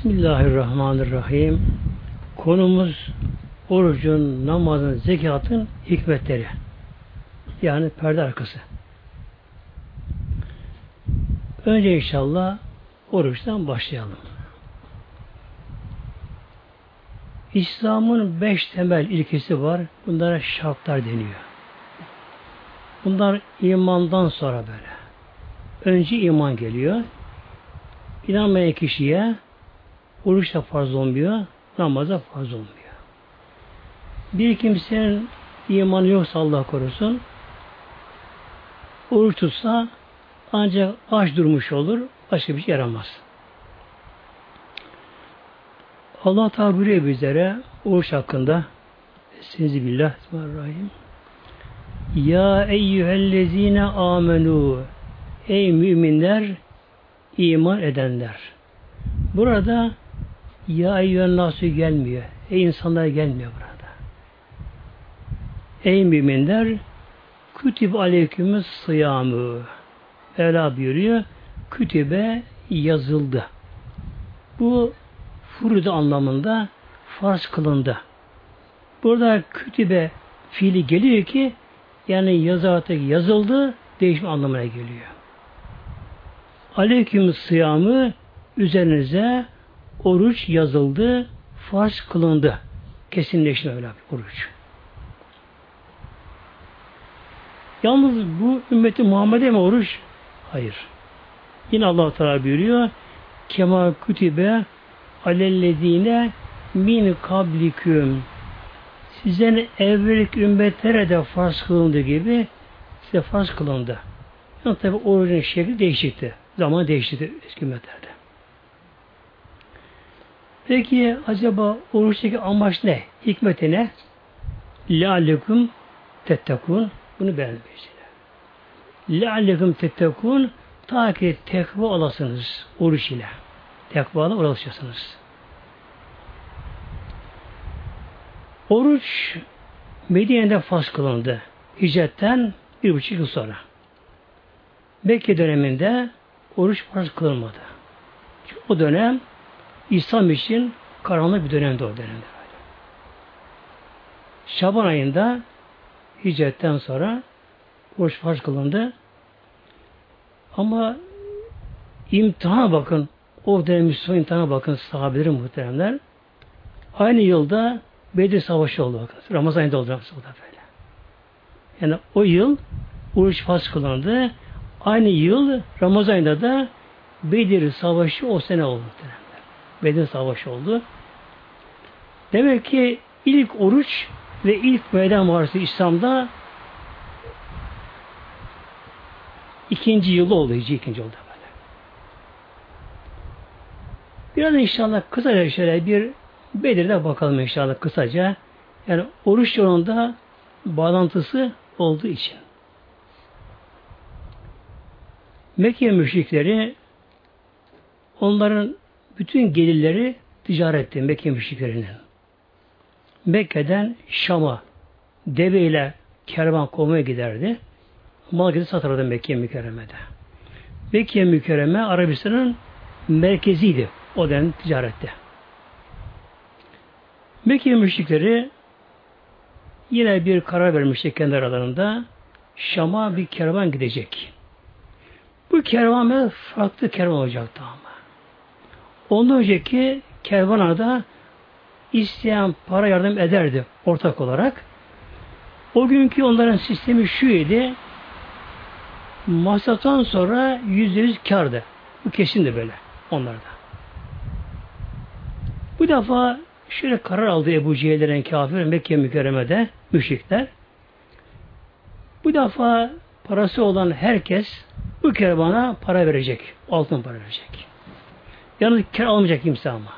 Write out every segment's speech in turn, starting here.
Bismillahirrahmanirrahim. Konumuz orucun, namazın, zekatın hikmetleri. Yani perde arkası. Önce inşallah oruçtan başlayalım. İslam'ın beş temel ilkesi var. Bunlara şartlar deniyor. Bunlar imandan sonra böyle. Önce iman geliyor. İnanmayan kişiye oruç da farz olmuyor, namaz da farz olmuyor. Bir kimsenin imanı yoksa Allah korusun, oruç tutsa ancak aç durmuş olur, başka bir şey yaramaz. Allah Teala buyuruyor bizlere oruç hakkında Sizi billah Bismillahirrahmanirrahim. Ya eyyühellezine amenu Ey müminler iman edenler. Burada ya eyyühen nasu gelmiyor. Ey insanlar gelmiyor burada. Ey müminler kütüb aleykümüz sıyamı. Ela buyuruyor. Kütübe yazıldı. Bu furudu anlamında farz kılındı. Burada kütübe fiili geliyor ki yani yazı artık yazıldı değişme anlamına geliyor. Aleyküm sıyamı üzerinize oruç yazıldı, farz kılındı. Kesinleşti öyle bir oruç. Yalnız bu ümmeti Muhammed'e mi oruç? Hayır. Yine Allah Teala buyuruyor. Kema kütübe alellezine min kabliküm sizden evvelik ümmetlere de farz kılındı gibi size farz kılındı. Yani tabi orucun şekli değişikti. Zaman değişti eski ümmetlerde. Peki acaba oruçtaki amaç ne? Hikmeti ne? لَعَلَّكُمْ tettekun Bunu beğenmeyeceğiz. لَعَلَّكُمْ tettekun Ta ki tekva olasınız oruç ile. Tekvalı ulaşasınız. Oruç Medine'de farz kılındı. Hicretten bir buçuk yıl sonra. Mekke döneminde oruç farz kılınmadı. Çünkü o dönem İslam için karanlık bir dönemdi o dönemde. Şaban ayında hicretten sonra oruç farz kılındı. Ama imtihana bakın. O dönem Müslüman imtihana bakın sahabelerin muhteremler. Aynı yılda Bedir Savaşı oldu bakın. Ramazan ayında oldu Ramazan böyle. Yani o yıl oruç farz kılındı. Aynı yıl Ramazan ayında da Bedir Savaşı o sene oldu. Bedir Savaşı oldu. Demek ki ilk oruç ve ilk meydan muharebesi İslam'da ikinci yılı oldu. Hiç ikinci oldu böyle. Biraz inşallah kısaca şöyle bir Bedir'de bakalım inşallah kısaca. Yani oruç yolunda bağlantısı olduğu için. Mekke müşrikleri onların bütün gelirleri ticaretti Mekke müşriklerinin. Mekke'den Şam'a deveyle kervan kovmaya giderdi. Mal gidip satardı Mekke mükerremede. Mekke mükerreme Arabistan'ın merkeziydi o dönem ticarette. Mekke müşrikleri yine bir karar vermişti kendi aralarında. Şam'a bir kervan gidecek. Bu kervan farklı kervan olacaktı ama. Ondan önceki kervana isteyen para yardım ederdi ortak olarak. O günkü onların sistemi şu idi. Masraftan sonra yüzde yüz kardı. Bu kesin böyle onlarda. Bu defa şöyle karar aldı Ebu Cehil'lerin kafir Mekke mükerremede müşrikler. Bu defa parası olan herkes bu kervana para verecek. Altın para verecek. Yalnız kar almayacak kimse ama.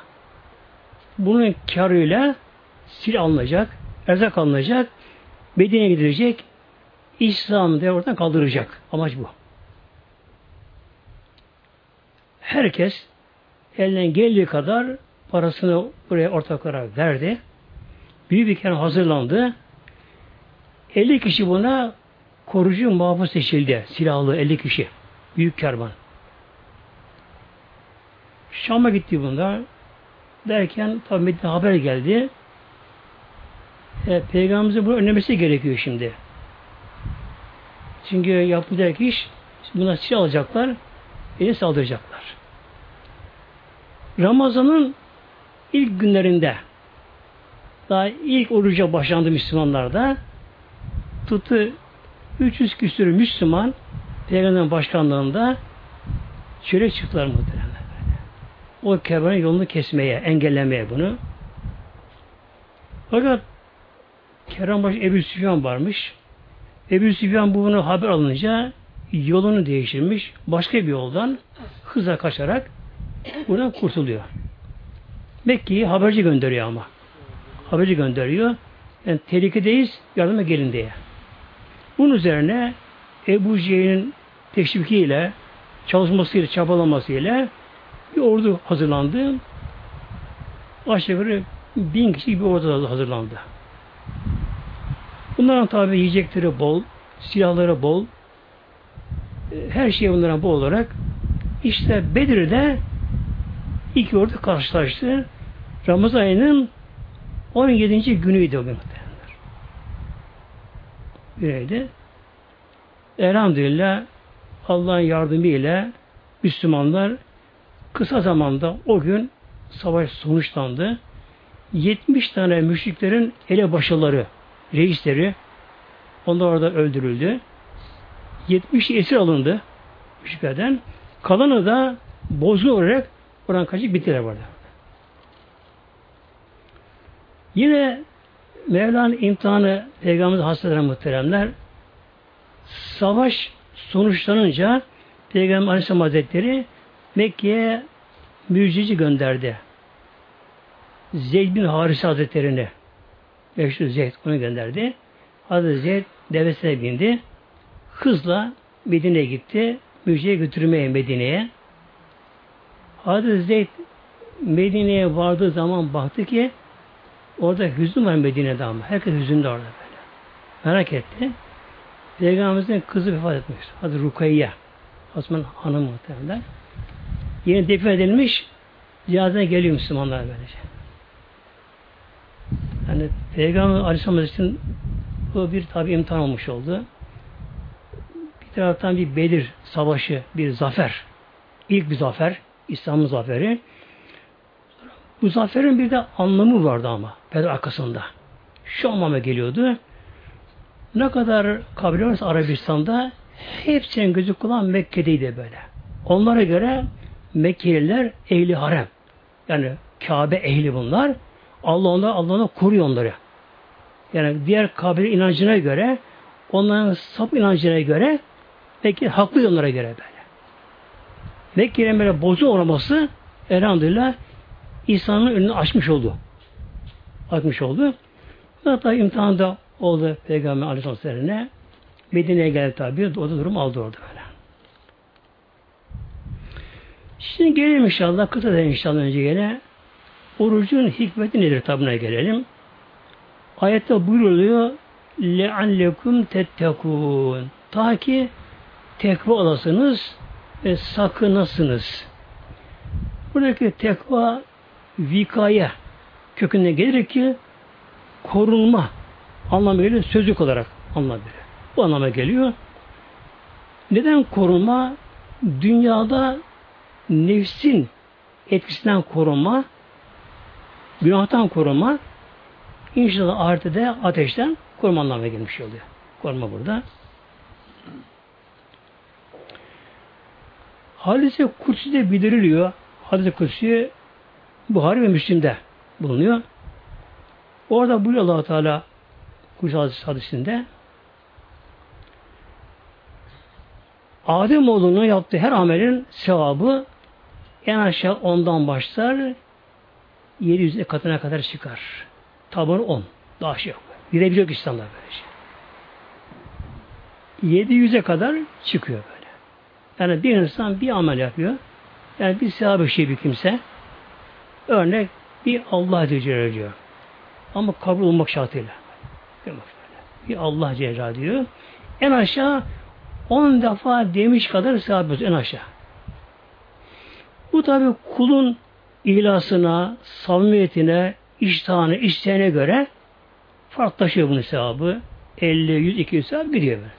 Bunun karıyla sil alınacak, erzak alınacak, Medine'ye gidilecek, İslam diye oradan kaldıracak. Amaç bu. Herkes elinden geldiği kadar parasını buraya ortaklara verdi. Büyük bir kere hazırlandı. 50 kişi buna korucu muhafız seçildi. Silahlı 50 kişi. Büyük kervan. Şam'a gitti bunlar. derken tabi Medine haber geldi. E, Peygamberimizin bunu önlemesi gerekiyor şimdi. Çünkü yapılacak iş buna silah alacaklar, beni saldıracaklar. Ramazan'ın ilk günlerinde daha ilk oruca başlandı Müslümanlarda tuttu 300 küsür Müslüman Peygamberin başkanlığında çöle çıktılar muhtemelen. O kervanın yolunu kesmeye, engellemeye bunu. Fakat kervanbaşı Ebu Süfyan varmış. Ebu Süfyan bunu haber alınca yolunu değiştirmiş. Başka bir yoldan hızla kaçarak buradan kurtuluyor. Mekke'yi haberci gönderiyor ama. Haberci gönderiyor. Yani tehlikedeyiz, yardıma gelin diye. Bunun üzerine Ebu Cehil'in teşvikiyle, çalışmasıyla, çabalamasıyla bir ordu hazırlandı. Aşağı yukarı bin kişi bir ordu hazırlandı. Bunların tabi yiyecekleri bol, silahları bol, her şey bunlara bol olarak işte Bedir'de iki ordu karşılaştı. Ramazan ayının 17. günüydü o gün. Güneydi. Elhamdülillah Allah'ın yardımıyla Müslümanlar kısa zamanda o gün savaş sonuçlandı. 70 tane müşriklerin elebaşıları, reisleri onlar orada öldürüldü. 70 esir alındı müşriklerden. Kalanı da bozgu olarak oradan kaçıp bittiler burada. Yine Mevla'nın imtihanı Peygamberimiz hastalara muhteremler savaş sonuçlanınca Peygamber Aleyhisselam Hazretleri Mekke'ye müjdeci gönderdi. Zeyd bin Haris Hazretlerini meşhur Zeyd onu gönderdi. Hazreti Zeyd devesine bindi. Hızla Medine'ye gitti. Müjdeyi götürmeye Medine'ye. Hazreti Zeyd Medine'ye vardığı zaman baktı ki orada hüzün var Medine'de ama. Herkes hüzünde orada böyle. Merak etti. Peygamberimizin kızı vefat etmiş. Adı Rukayye. Osman Hanım muhtemelen. Yeni defin edilmiş. Cenazene geliyor Müslümanlar böylece. Yani Peygamber Aleyhisselam için bu bir tabi imtihan olmuş oldu. Bir taraftan bir Bedir savaşı, bir zafer. İlk bir zafer. İslam'ın zaferi. Bu zaferin bir de anlamı vardı ama Bedir arkasında. Şu anlama geliyordu. Ne kadar kabile varsa Arabistan'da hepsinin gözü kulağı Mekke'deydi böyle. Onlara göre Mekkeliler ehli harem. Yani Kabe ehli bunlar. Allah onları Allah'ına koruyor onları. Yani diğer kabile inancına göre onların sap inancına göre Mekke haklı onlara göre böyle. Mekke'nin böyle bozu olması elhamdülillah İsa'nın önünü açmış oldu. Açmış oldu. Hatta imtihanda oldu Peygamber Aleyhisselam'a Medine'ye geldi tabi. O da durum aldı orada böyle. Şimdi gelelim inşallah. Kısa da inşallah önce gene. Orucun hikmeti nedir tabına gelelim. Ayette buyuruluyor leallekum tettekun. Ta ki tekva olasınız ve sakınasınız. Buradaki tekva vikaya köküne gelir ki korunma anlamıyla sözlük olarak anlamıyla. Bu anlama geliyor. Neden korunma? Dünyada nefsin etkisinden korunma, günahtan korunma, inşallah ahirette de ateşten koruma anlamına gelmiş oluyor. Koruma burada. Hadise Kutsi'de bildiriliyor. Hadise Kutsi Buhari ve Müslim'de bulunuyor. Orada buyuruyor allah Teala Kutsi hadisinde Adem oğlunun yaptığı her amelin sevabı en aşağı ondan başlar 700 katına kadar çıkar. Tabanı 10. Daha şey yok. Gidebilecek İslam'da böyle şey. 700'e kadar çıkıyor böyle. Yani bir insan bir amel yapıyor. Yani bir sevabı şey bir kimse. Örnek bir Allah Celle diyor. Ama kabul olmak şartıyla. Bir Allah Celle diyor. En aşağı 10 defa demiş kadar sevap en aşağı. Bu tabi kulun ihlasına, samimiyetine, iştahına, isteğine göre farklılaşıyor bunun sevabı. 50, 100, 200 sevap gidiyor böyle.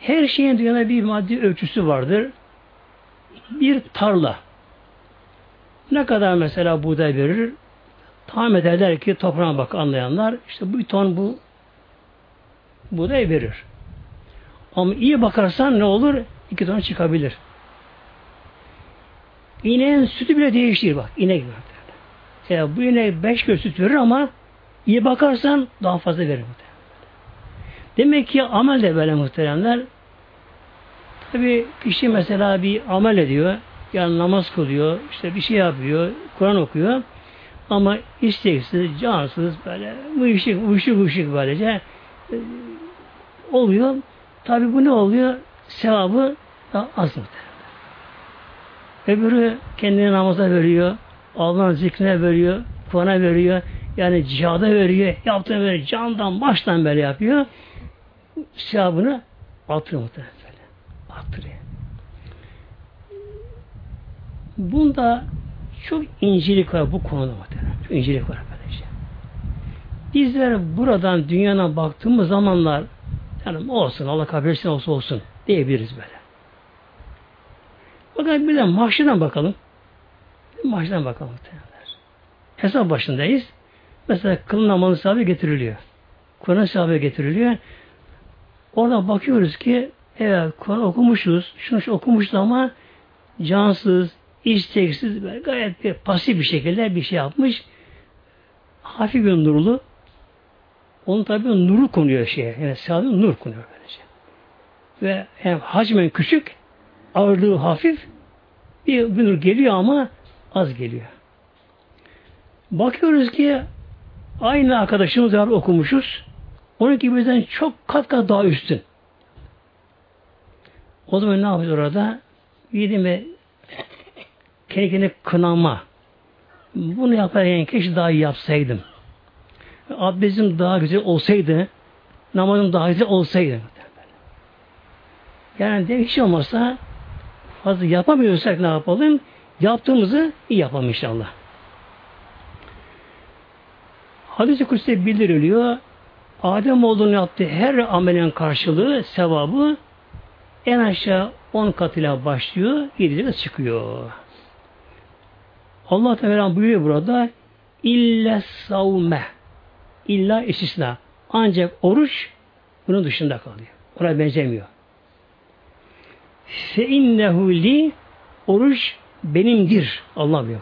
Her şeyin dünyada bir maddi ölçüsü vardır. Bir tarla. Ne kadar mesela buğday verir? Tahmin ederler ki toprağına bak anlayanlar işte bir ton bu buğday verir. Ama iyi bakarsan ne olur? İki ton çıkabilir. İneğin sütü bile değişir bak. İnek gibi. Yani bu inek beş kilo süt verir ama iyi bakarsan daha fazla verir. Demek ki amel de böyle muhteremler. Tabi kişi mesela bir amel ediyor. Yani namaz kılıyor, işte bir şey yapıyor, Kur'an okuyor. Ama isteksiz, cansız, böyle uyuşuk, uyuşuk, uyuşuk böylece e, oluyor. Tabi bu ne oluyor? Sevabı daha az muhtemelen. Öbürü kendini namaza veriyor, Allah'ın zikrine veriyor, Kur'an'a veriyor, yani cihada veriyor, yaptığını veriyor, candan baştan böyle yapıyor. Sevabını artırıyor muhtemelen böyle. Bunda çok incelik var bu konuda muhtemelen. Çok incelik var böylece. Bizler buradan dünyana baktığımız zamanlar yani olsun Allah kabul etsin olsun olsun diyebiliriz böyle. Bakalım bir de mahşeden bakalım. Mahşeden bakalım. Hesap başındayız. Mesela kılın namazı sahibi getiriliyor. Kur'an sahibi getiriliyor. Orada bakıyoruz ki evet Kur'an okumuşuz. Şunu şu okumuşuz ama cansız, isteksiz, gayet bir pasif bir şekilde bir şey yapmış. Hafif bir nurlu. Onun tabi nuru konuyor şeye. Yani sağlığı nur konuyor böylece. Ve hem hacmen küçük, ağırlığı hafif, bir, nur geliyor ama az geliyor. Bakıyoruz ki aynı arkadaşımız var okumuşuz. Onun gibi bizden çok kat kat daha üstün. O zaman ne yapıyoruz orada? Yedime kendini kınama. Bunu yaparken keşke daha iyi yapsaydım. Abdestim daha güzel olsaydı, namazım daha güzel olsaydı. Yani de hiç olmazsa fazla yapamıyorsak ne yapalım? Yaptığımızı iyi yapalım inşallah. Hadis-i Kutsi bildiriliyor. Adem olduğunu yaptığı her amelin karşılığı, sevabı en aşağı on katıyla başlıyor, yedide çıkıyor. Allah Teala buyuruyor burada illa savme illa istisna. Ancak oruç bunun dışında kalıyor. Ona benzemiyor. Fe innehu li oruç benimdir. Allah diyor.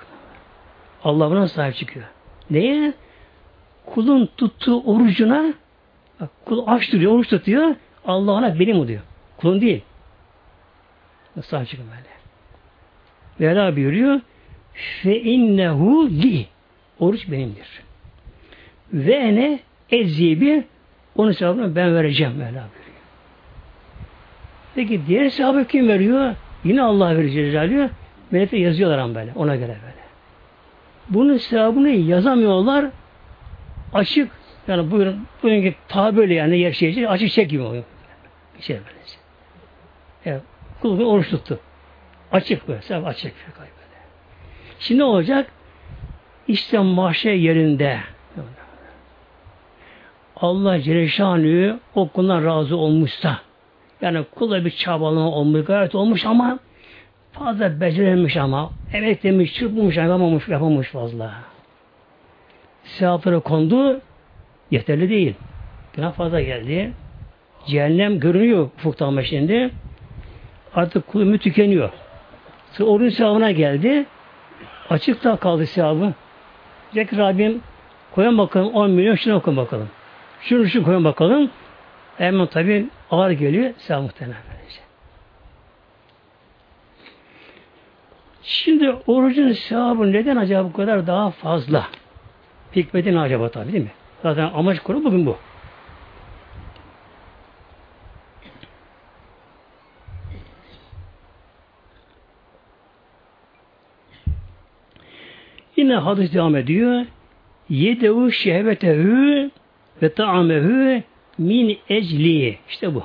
Allah buna sahip çıkıyor. Neye? Kulun tuttuğu orucuna kul aç duruyor, oruç tutuyor. Allah ona benim diyor. Kulun değil. Sahip çıkıyor böyle. Mevla buyuruyor fe innehu li oruç benimdir. Ve ene ezzibi onun sevabını ben vereceğim Mevla buyuruyor. Peki diğer sevabı kim veriyor? Yine Allah verecek Celaluhu. Melekler yazıyorlar ama böyle. Ona göre böyle. Bunun sevabını yazamıyorlar. Açık yani bugün gibi ta böyle yani yer şey açık çek gibi oluyor. Bir şey böyle. Evet, kul oruç tuttu. Açık böyle. Sevap açık. Böyle. Şimdi ne olacak? İşte mahşer yerinde Allah Celle o kuldan razı olmuşsa yani kula bir çabalama olmuş, gayet olmuş ama fazla becerememiş ama evet demiş, çırpmış, yapamamış, yapamamış fazla. Sevapları kondu, yeterli değil. Günah fazla geldi. Cehennem görünüyor ufuktan şimdi. Artık kul tükeniyor. Sonra oruç sevabına geldi. Açık da kaldı sevabı. Diyecek Rabbim koyun bakalım 10 milyon şunu okun bakalım. Şunu şu koyun bakalım. Hemen tabi ağır geliyor sevap muhtemelen. Şimdi orucun sevabı neden acaba bu kadar daha fazla? Hikmeti ne acaba tabi değil mi? Zaten amaç konu bugün bu. Yine hadis devam ediyor. Yedevu şehvetehü ve ta'amehü min ecli. İşte bu.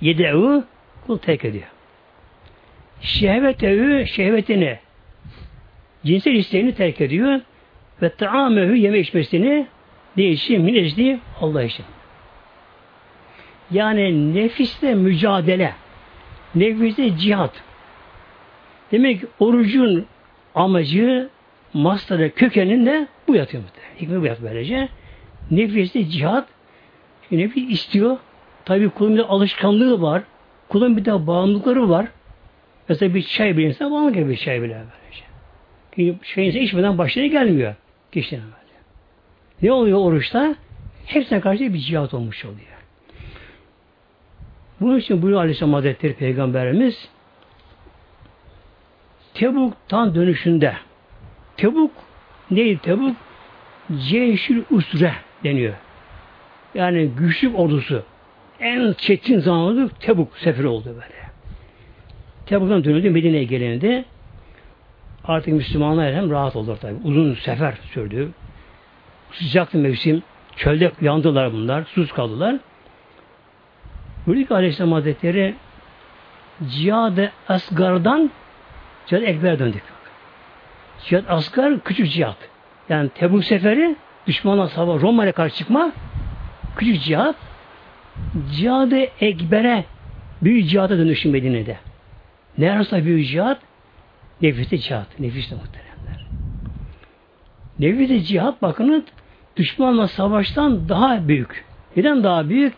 Yedevu kul terk ediyor. şehvetehü şehvetini cinsel isteğini terk ediyor ve taamehü yeme içmesini değişir min ecdi Allah için. Yani nefisle mücadele, nefisle cihat. Demek ki orucun amacı, mastarı, kökeninde bu yatıyor. Hikmet bu yatıyor böylece. Nefisle cihat, nefis istiyor. Tabi kulun bir alışkanlığı var. Kulun bir de bağımlılıkları var. Mesela bir çay bir insan bağımlı bir çay bile böylece. Çünkü şey insan içmeden başına gelmiyor. Kişinin böyle. Ne oluyor oruçta? Hepsine karşı bir cihat olmuş oluyor. Bunun için buyuruyor Aleyhisselam Hazretleri Peygamberimiz Tebuk'tan dönüşünde Tebuk neydi Tebuk? Ceyşül Usre deniyor. Yani güçlü ordusu. En çetin zamanı Tebuk seferi oldu böyle. Tebuk'tan dönüldü Medine'ye gelindi. Artık Müslümanlar hem rahat olur tabi. Uzun sefer sürdü. Sıcaktı mevsim. Çölde yandılar bunlar. Sus kaldılar. Buyurdu ki Aleyhisselam Hazretleri cihad-ı asgardan cihad-ı ekber döndük. Cihad asgar küçük cihad. Yani Tebuk seferi düşmanla savaş Roma'ya karşı çıkma küçük cihad cihad-ı ekbere büyük cihada dönüşüm Medine'de. Ne arasında büyük cihad? Nefiste cihat. Nefiste muhteremler. Nefiste cihat bakın düşmanla savaştan daha büyük. Neden daha büyük?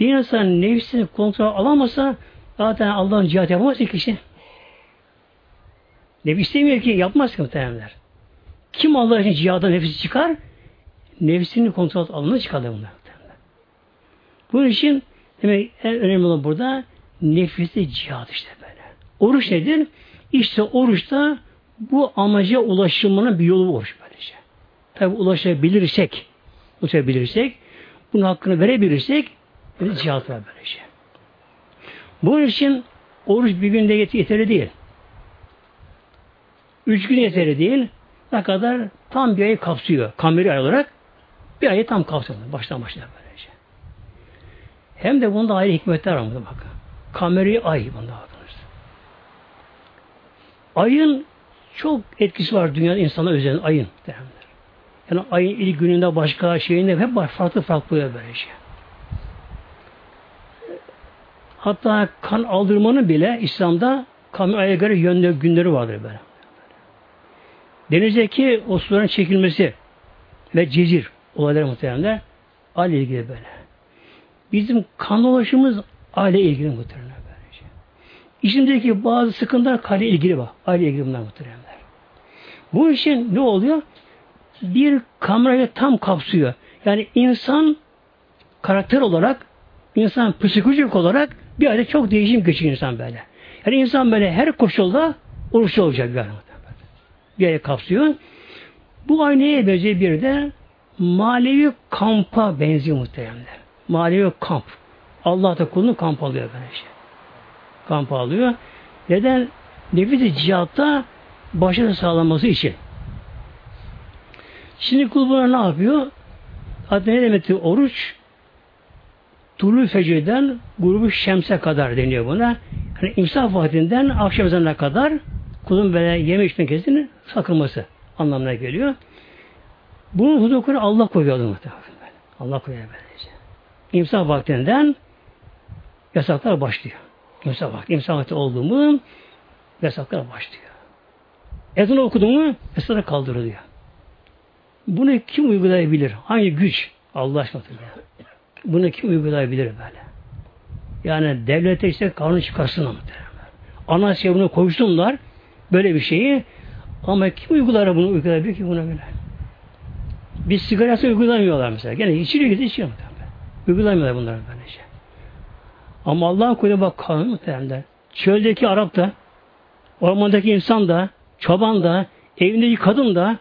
Bir insan nefsini kontrol alamasa zaten Allah'ın cihat yapamaz ki kişi. Nefis istemiyor ki yapmaz ki muhteremler. Kim Allah için cihada nefisi çıkar? Nefsini kontrol alanına çıkar bunlar. Bunun için demek en önemli olan burada nefiste cihat işte böyle. Oruç nedir? İşte oruçta bu amaca ulaşılmanın bir yolu oruç böylece. Tabi ulaşabilirsek, ulaşabilirsek, bunun hakkını verebilirsek, bir cihat var böylece. Bunun için oruç bir günde yeterli değil. Üç gün yeterli değil. Ne kadar? Tam bir ayı kapsıyor. Kameri ay olarak bir ayı tam kapsıyor. Baştan başına böylece. Hem de bunda ayrı hikmetler var. Bakın. Kameri ay bunda bakın. Ayın çok etkisi var dünya insana üzerinde ayın. Derler. Yani ayın ilk gününde başka şeyinde hep. Farklı farklı böyle şey. Hatta kan aldırmanın bile İslam'da kamu aya göre yönde günleri vardır böyle. Denizdeki o suların çekilmesi ve cezir olayları muhtemelen aile ilgili böyle. Bizim kan dolaşımız aile ilgili muhtemelen. İçimdeki bazı sıkıntılar kalbe ilgili var. Aile ilgili bunlar muhteremler. Bu için ne oluyor? Bir kamerayla tam kapsıyor. Yani insan karakter olarak, insan psikolojik olarak bir ayda çok değişim geçiyor insan böyle. Yani insan böyle her koşulda oruçlu olacak bir ayda. Bir ayda kapsıyor. Bu aynaya benziyor bir de manevi kampa benziyor muhteremler. Manevi kamp. Allah da kulunu kamp alıyor böyle şey kamp alıyor. Neden? Nefis-i cihatta başarı sağlaması için. Şimdi kul buna ne yapıyor? Hatta ne demektir oruç? Tulu fecirden grubu şemse kadar deniyor buna. Yani imsaf vaktinden akşam ezanına kadar kulun böyle yeme içme kesini sakınması anlamına geliyor. Bunun hudukunu Allah koyuyor muhtemelen. Allah koyuyor böylece. İmsaf vaktinden yasaklar başlıyor. İmsak vakti. İmsak vakti oldu mu yasaklar başlıyor. Ezan okudu mu yasaklar kaldırılıyor. Bunu kim uygulayabilir? Hangi güç? Allah aşkına. Bunu kim uygulayabilir böyle? Yani devlete işte kanun çıkarsın ama. Anayasaya bunu koşsunlar böyle bir şeyi ama kim uygular bunu uygulayabilir ki buna göre? Biz sigarası uygulamıyorlar mesela. Gene içiliyor gidiyor içiyor. Uygulamıyorlar bunları böylece. Ama Allah'ın kuyruğuna bak kanun muhtemelen. Çöldeki Arap da, ormandaki insan da, çoban da, evindeki kadın da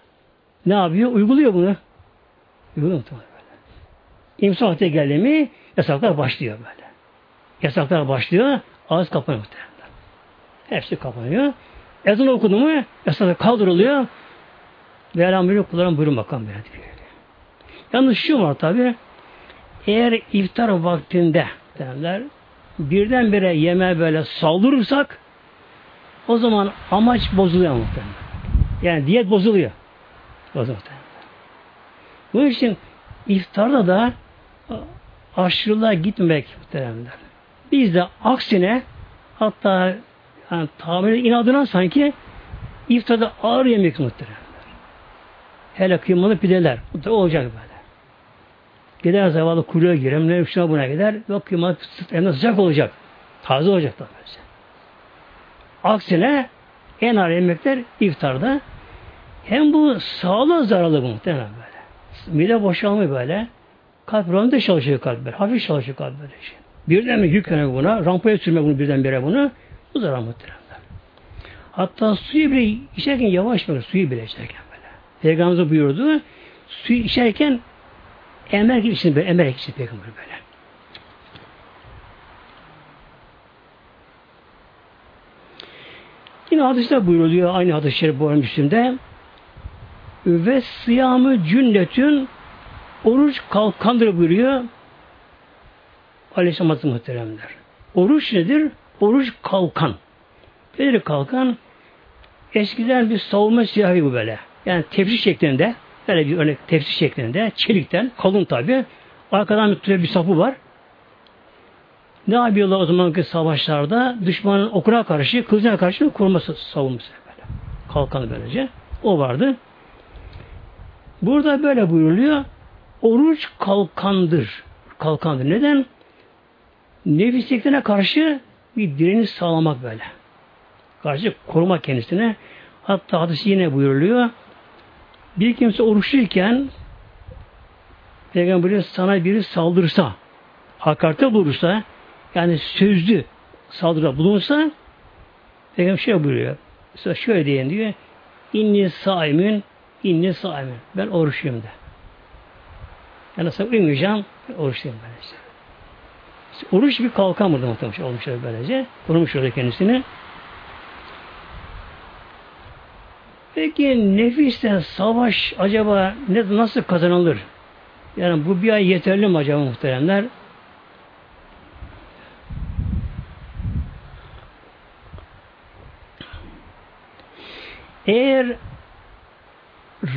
ne yapıyor? Uyguluyor bunu. Uyguluyor böyle. İmsa vakti geldi mi yasaklar başlıyor böyle. Yasaklar başlıyor, ağız kapanıyor muhtemelen. Hepsi kapanıyor. Ezan okudu mu yasaklar kaldırılıyor. Ve elhamdülillah kullarına buyurun bakalım. Yalnız şu var tabi eğer iftar vaktinde derler birdenbire yeme böyle saldırırsak o zaman amaç bozuluyor muhtemelen. Yani diyet bozuluyor. Bozuluyor. Bunun için iftarda da aşırılığa gitmemek muhtemelen. Biz de aksine hatta yani tabiri inadına sanki iftarda ağır yemek muhtemelen. Hele kıymalı pideler. Bu da olacak böyle. Gider zavallı kuyruğa girer, ne şuna buna gider. Yok hem de sıcak olacak. Taze olacak da böylece. Aksine en ağır yemekler iftarda. Hem bu sağlığa zararlı bu muhtemelen böyle. Mide boşalmıyor böyle. Kalp röntgen çalışıyor kalp böyle. Hafif çalışıyor kalp böyle şey. Birden mi yüklemek buna, rampaya sürmek bunu birdenbire bunu. Bu zarar muhtemelen. Hatta suyu bile içerken yavaş böyle, suyu bile içerken böyle. Peygamberimiz buyurdu, suyu içerken emer gibi içsin böyle, emer içsin peygamber böyle. Yine hadiste buyuruluyor aynı hadis-i şerif bu Müslim'de ve sıyamı cünnetün oruç kalkandır buyuruyor Aleyhisselam muhteremler. Oruç nedir? Oruç kalkan. Nedir kalkan? Eskiden bir savunma silahı bu böyle. Yani tepsi şeklinde, böyle bir örnek tepsi şeklinde, çelikten, kalın tabi. Arkadan bir, bir sapı var. Ne yapıyorlar o zamanki savaşlarda? Düşmanın okuna karşı, kılıcına karşı koruması savunması böyle. Kalkanı böylece. O vardı. Burada böyle buyuruluyor. Oruç kalkandır. Kalkandır. Neden? Nefisliklerine karşı bir direniş sağlamak böyle. Karşı korumak kendisine. Hatta hadisi yine buyuruluyor. Bir kimse oruçluyken Peygamber sana biri saldırsa, hakarete bulursa, yani sözlü saldırıda bulunsa Peygamber şey buyuruyor. Mesela şöyle diyen diyor. İnni saimin inni saimin. Ben oruçluyum de. Yani sen uyumayacağım, oruçluyum ben oruç bir kalkan burada muhtemelen olmuşlar böylece. Korumuş orada kendisini. Peki nefisten savaş acaba ne, nasıl kazanılır? Yani bu bir ay yeterli mi acaba muhteremler? Eğer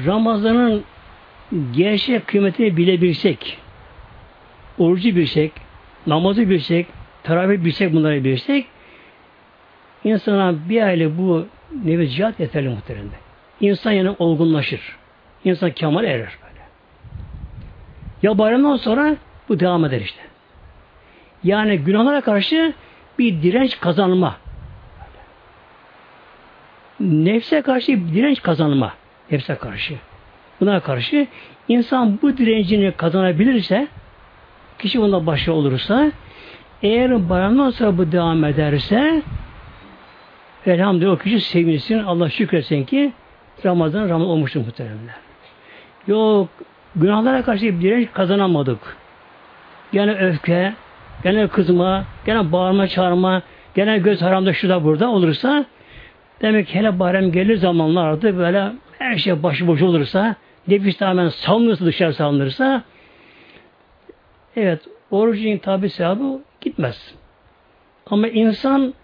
Ramazan'ın gerçek kıymetini bilebilsek, orucu bilsek, namazı bilsek, teravih bilsek bunları bilsek, insana bir aile bu nevi cihat yeterli muhteremde. İnsan yani olgunlaşır. İnsan kemal erer böyle. Ya bayramdan sonra bu devam eder işte. Yani günahlara karşı bir direnç kazanma. Nefse karşı bir direnç kazanma. Nefse karşı. Buna karşı insan bu direncini kazanabilirse kişi bunda başarılı olursa eğer bayramdan sonra bu devam ederse elhamdülillah o kişi sevinsin Allah şükretsin ki Ramazan Ramazan olmuştur muhteremler. Yok günahlara karşı bir direnç kazanamadık. Gene öfke, gene kızma, gene bağırma çağırma, gene göz haramda şurada burada olursa demek ki hele bayram gelir zamanlarda böyle her şey başıboş olursa nefis tamamen salınırsa dışarı salınırsa evet orucun tabi sevabı gitmez. Ama insan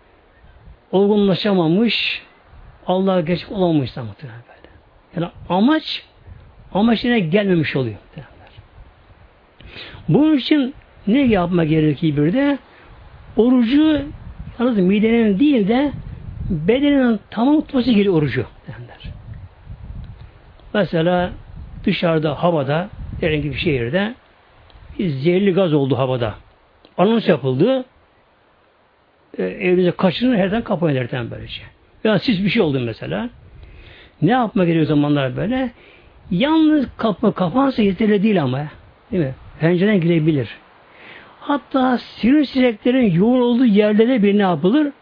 olgunlaşamamış, Allah'a geç olamamış muhtemelen böyle. Yani amaç amaç yine gelmemiş oluyor. Muhtemelen. Bunun için ne yapma gerekiyor bir de? Orucu yalnız midenin değil de bedenin tamam tutması gerekiyor orucu. Derler. Mesela dışarıda havada herhangi bir şehirde bir zehirli gaz oldu havada. Anons yapıldı. E, evinize kaçırın herden kapayın herden böylece. Ya siz bir şey oldu mesela. Ne yapmak gerekiyor zamanlar böyle? Yalnız kapı kapansa yeterli değil ama. Değil mi? Pencereden girebilir. Hatta sineklerin yoğun olduğu yerlere bir ne yapılır?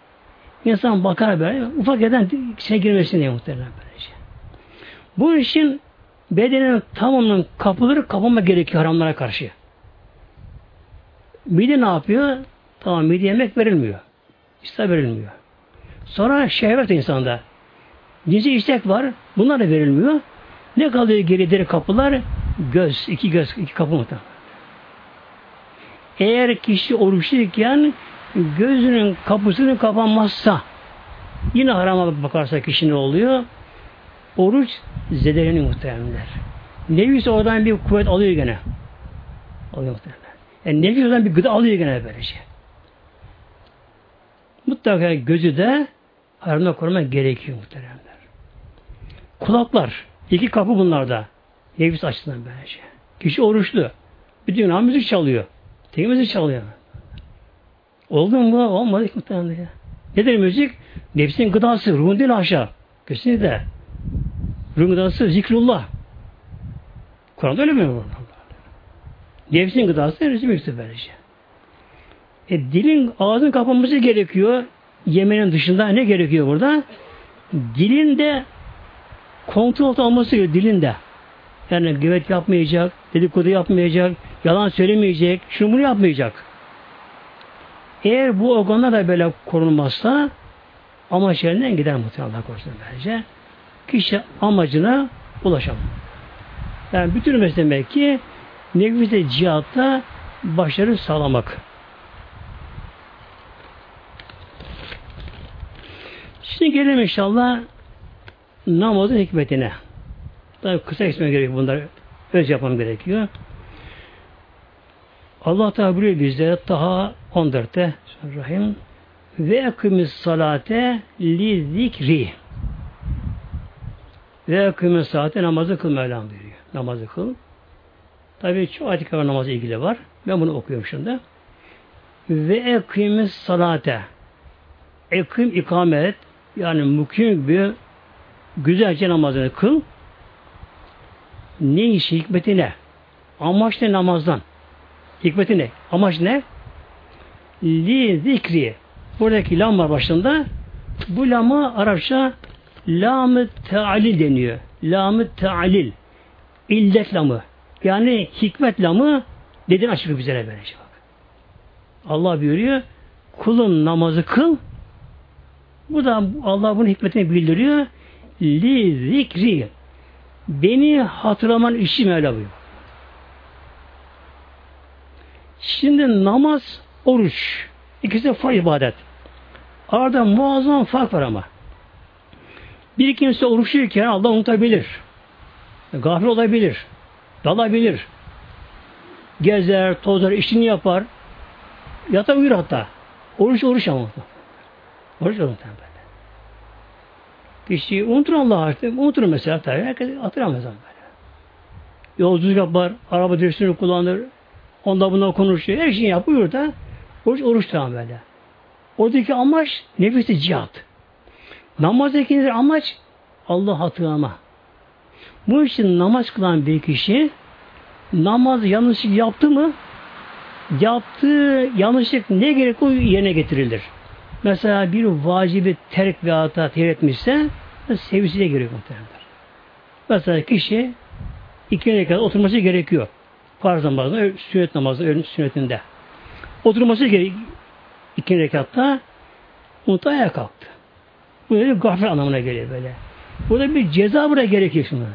İnsan bakar böyle ufak yerden içine girmesin diye muhtemelen böylece. Bu için bedenin tamamının kapıları kapanma gerekiyor haramlara karşı. Mide ne yapıyor? Tamam mide yemek verilmiyor. İster verilmiyor. Sonra şehvet insanda. Dizi istek var. Bunlar da verilmiyor. Ne kalıyor gerileri kapılar? Göz. iki göz. iki kapı muhtemelen. Eğer kişi oruçluyken gözünün kapısını kapanmazsa Yine harama bakarsa kişi ne oluyor? Oruç zedeleniyor muhteremler. Nefis oradan bir kuvvet alıyor gene. Alıyor muhteremler. Yani nefis oradan bir gıda alıyor gene böylece. Mutlaka gözü de haramda korumak gerekiyor muhteremler. Kulaklar. iki kapı bunlarda. Nefis açısından böylece. Kişi oruçlu. Bütün an müzik çalıyor. Tek müzik çalıyor. Oldu mu? Olmadı muhtemelen ya. Nedir müzik? Nefsin gıdası, ruhun değil aşağı. Kesinlikle. Ruhun gıdası zikrullah. Kur'an'da öyle mi? Nefsin gıdası resim böylece. E, dilin, ağzın kapanması gerekiyor. Yemenin dışında ne gerekiyor burada? Dilin de kontrol alması gerekiyor dilinde. Yani güvet yapmayacak, dedikodu yapmayacak, yalan söylemeyecek, şunu bunu yapmayacak. Eğer bu organlar da böyle korunmazsa amaç yerinden gider muhtemelen Allah korusun bence. Kişi amacına ulaşamaz. Yani bütün mesele demek ki nefiste cihatta başarı sağlamak. Şimdi gelelim inşallah namazın hikmetine. Tabi kısa geçmem gerekiyor bunlar. Öz yapmam gerekiyor. Allah Teala buyuruyor bize Taha 14'te Rahim ve ekimiz salate li zikri ve ekimiz salate namazı kıl Mevlam buyuruyor. Namazı kıl. Tabi çok ayet var namazı ilgili var. Ben bunu okuyorum şimdi. Ve ekimiz salate ekim ikamet yani mukim bir güzelce namazını kıl. Ne işi hikmeti ne? Amaç ne namazdan? Hikmeti ne? Amaç ne? Li zikri. Buradaki lam var başında. Bu lama Arapça lam-ı tealil deniyor. Lam-ı tealil. İllet lamı. Yani hikmet lamı dedin açık güzel böylece bak. Allah buyuruyor kulun namazı kıl bu da Allah bunun hikmetini bildiriyor. Li zikri. Beni hatırlaman işi Mevla buyuruyor. Şimdi namaz, oruç. İkisi de farz ibadet. Arada muazzam fark var ama. Bir kimse oruçluyken Allah unutabilir. Gafil olabilir. Dalabilir. Gezer, tozar, işini yapar. Yata uyur hatta. Oruç oruç ama. Oruç oruç böyle. Kişi unutur Allah artık. Unutur mesela tabii. Herkes hatırlamaz böyle. Yolculuk yapar, araba direksiyonu kullanır, onda buna konuşuyor, her şeyi yapıyor da oruç oruç tamam böyle. Oradaki amaç nefisi cihat. Namazdaki amaç Allah hatırlama. Bu için namaz kılan bir kişi namaz yanlışlık yaptı mı yaptığı yanlışlık ne gerek o yerine getirilir. Mesela bir vacibi terk ve hata tehir etmişse sevgisiyle giriyor muhtemelen. Mesela kişi iki rekat oturması gerekiyor. Farz namazında, sünnet namazında, ölüm sünnetinde. Oturması gerekiyor iki rekatta. Unuttu ayağa kalktı. Bu böyle gaflet anlamına geliyor böyle. Burada bir ceza buraya gerekiyor şuna.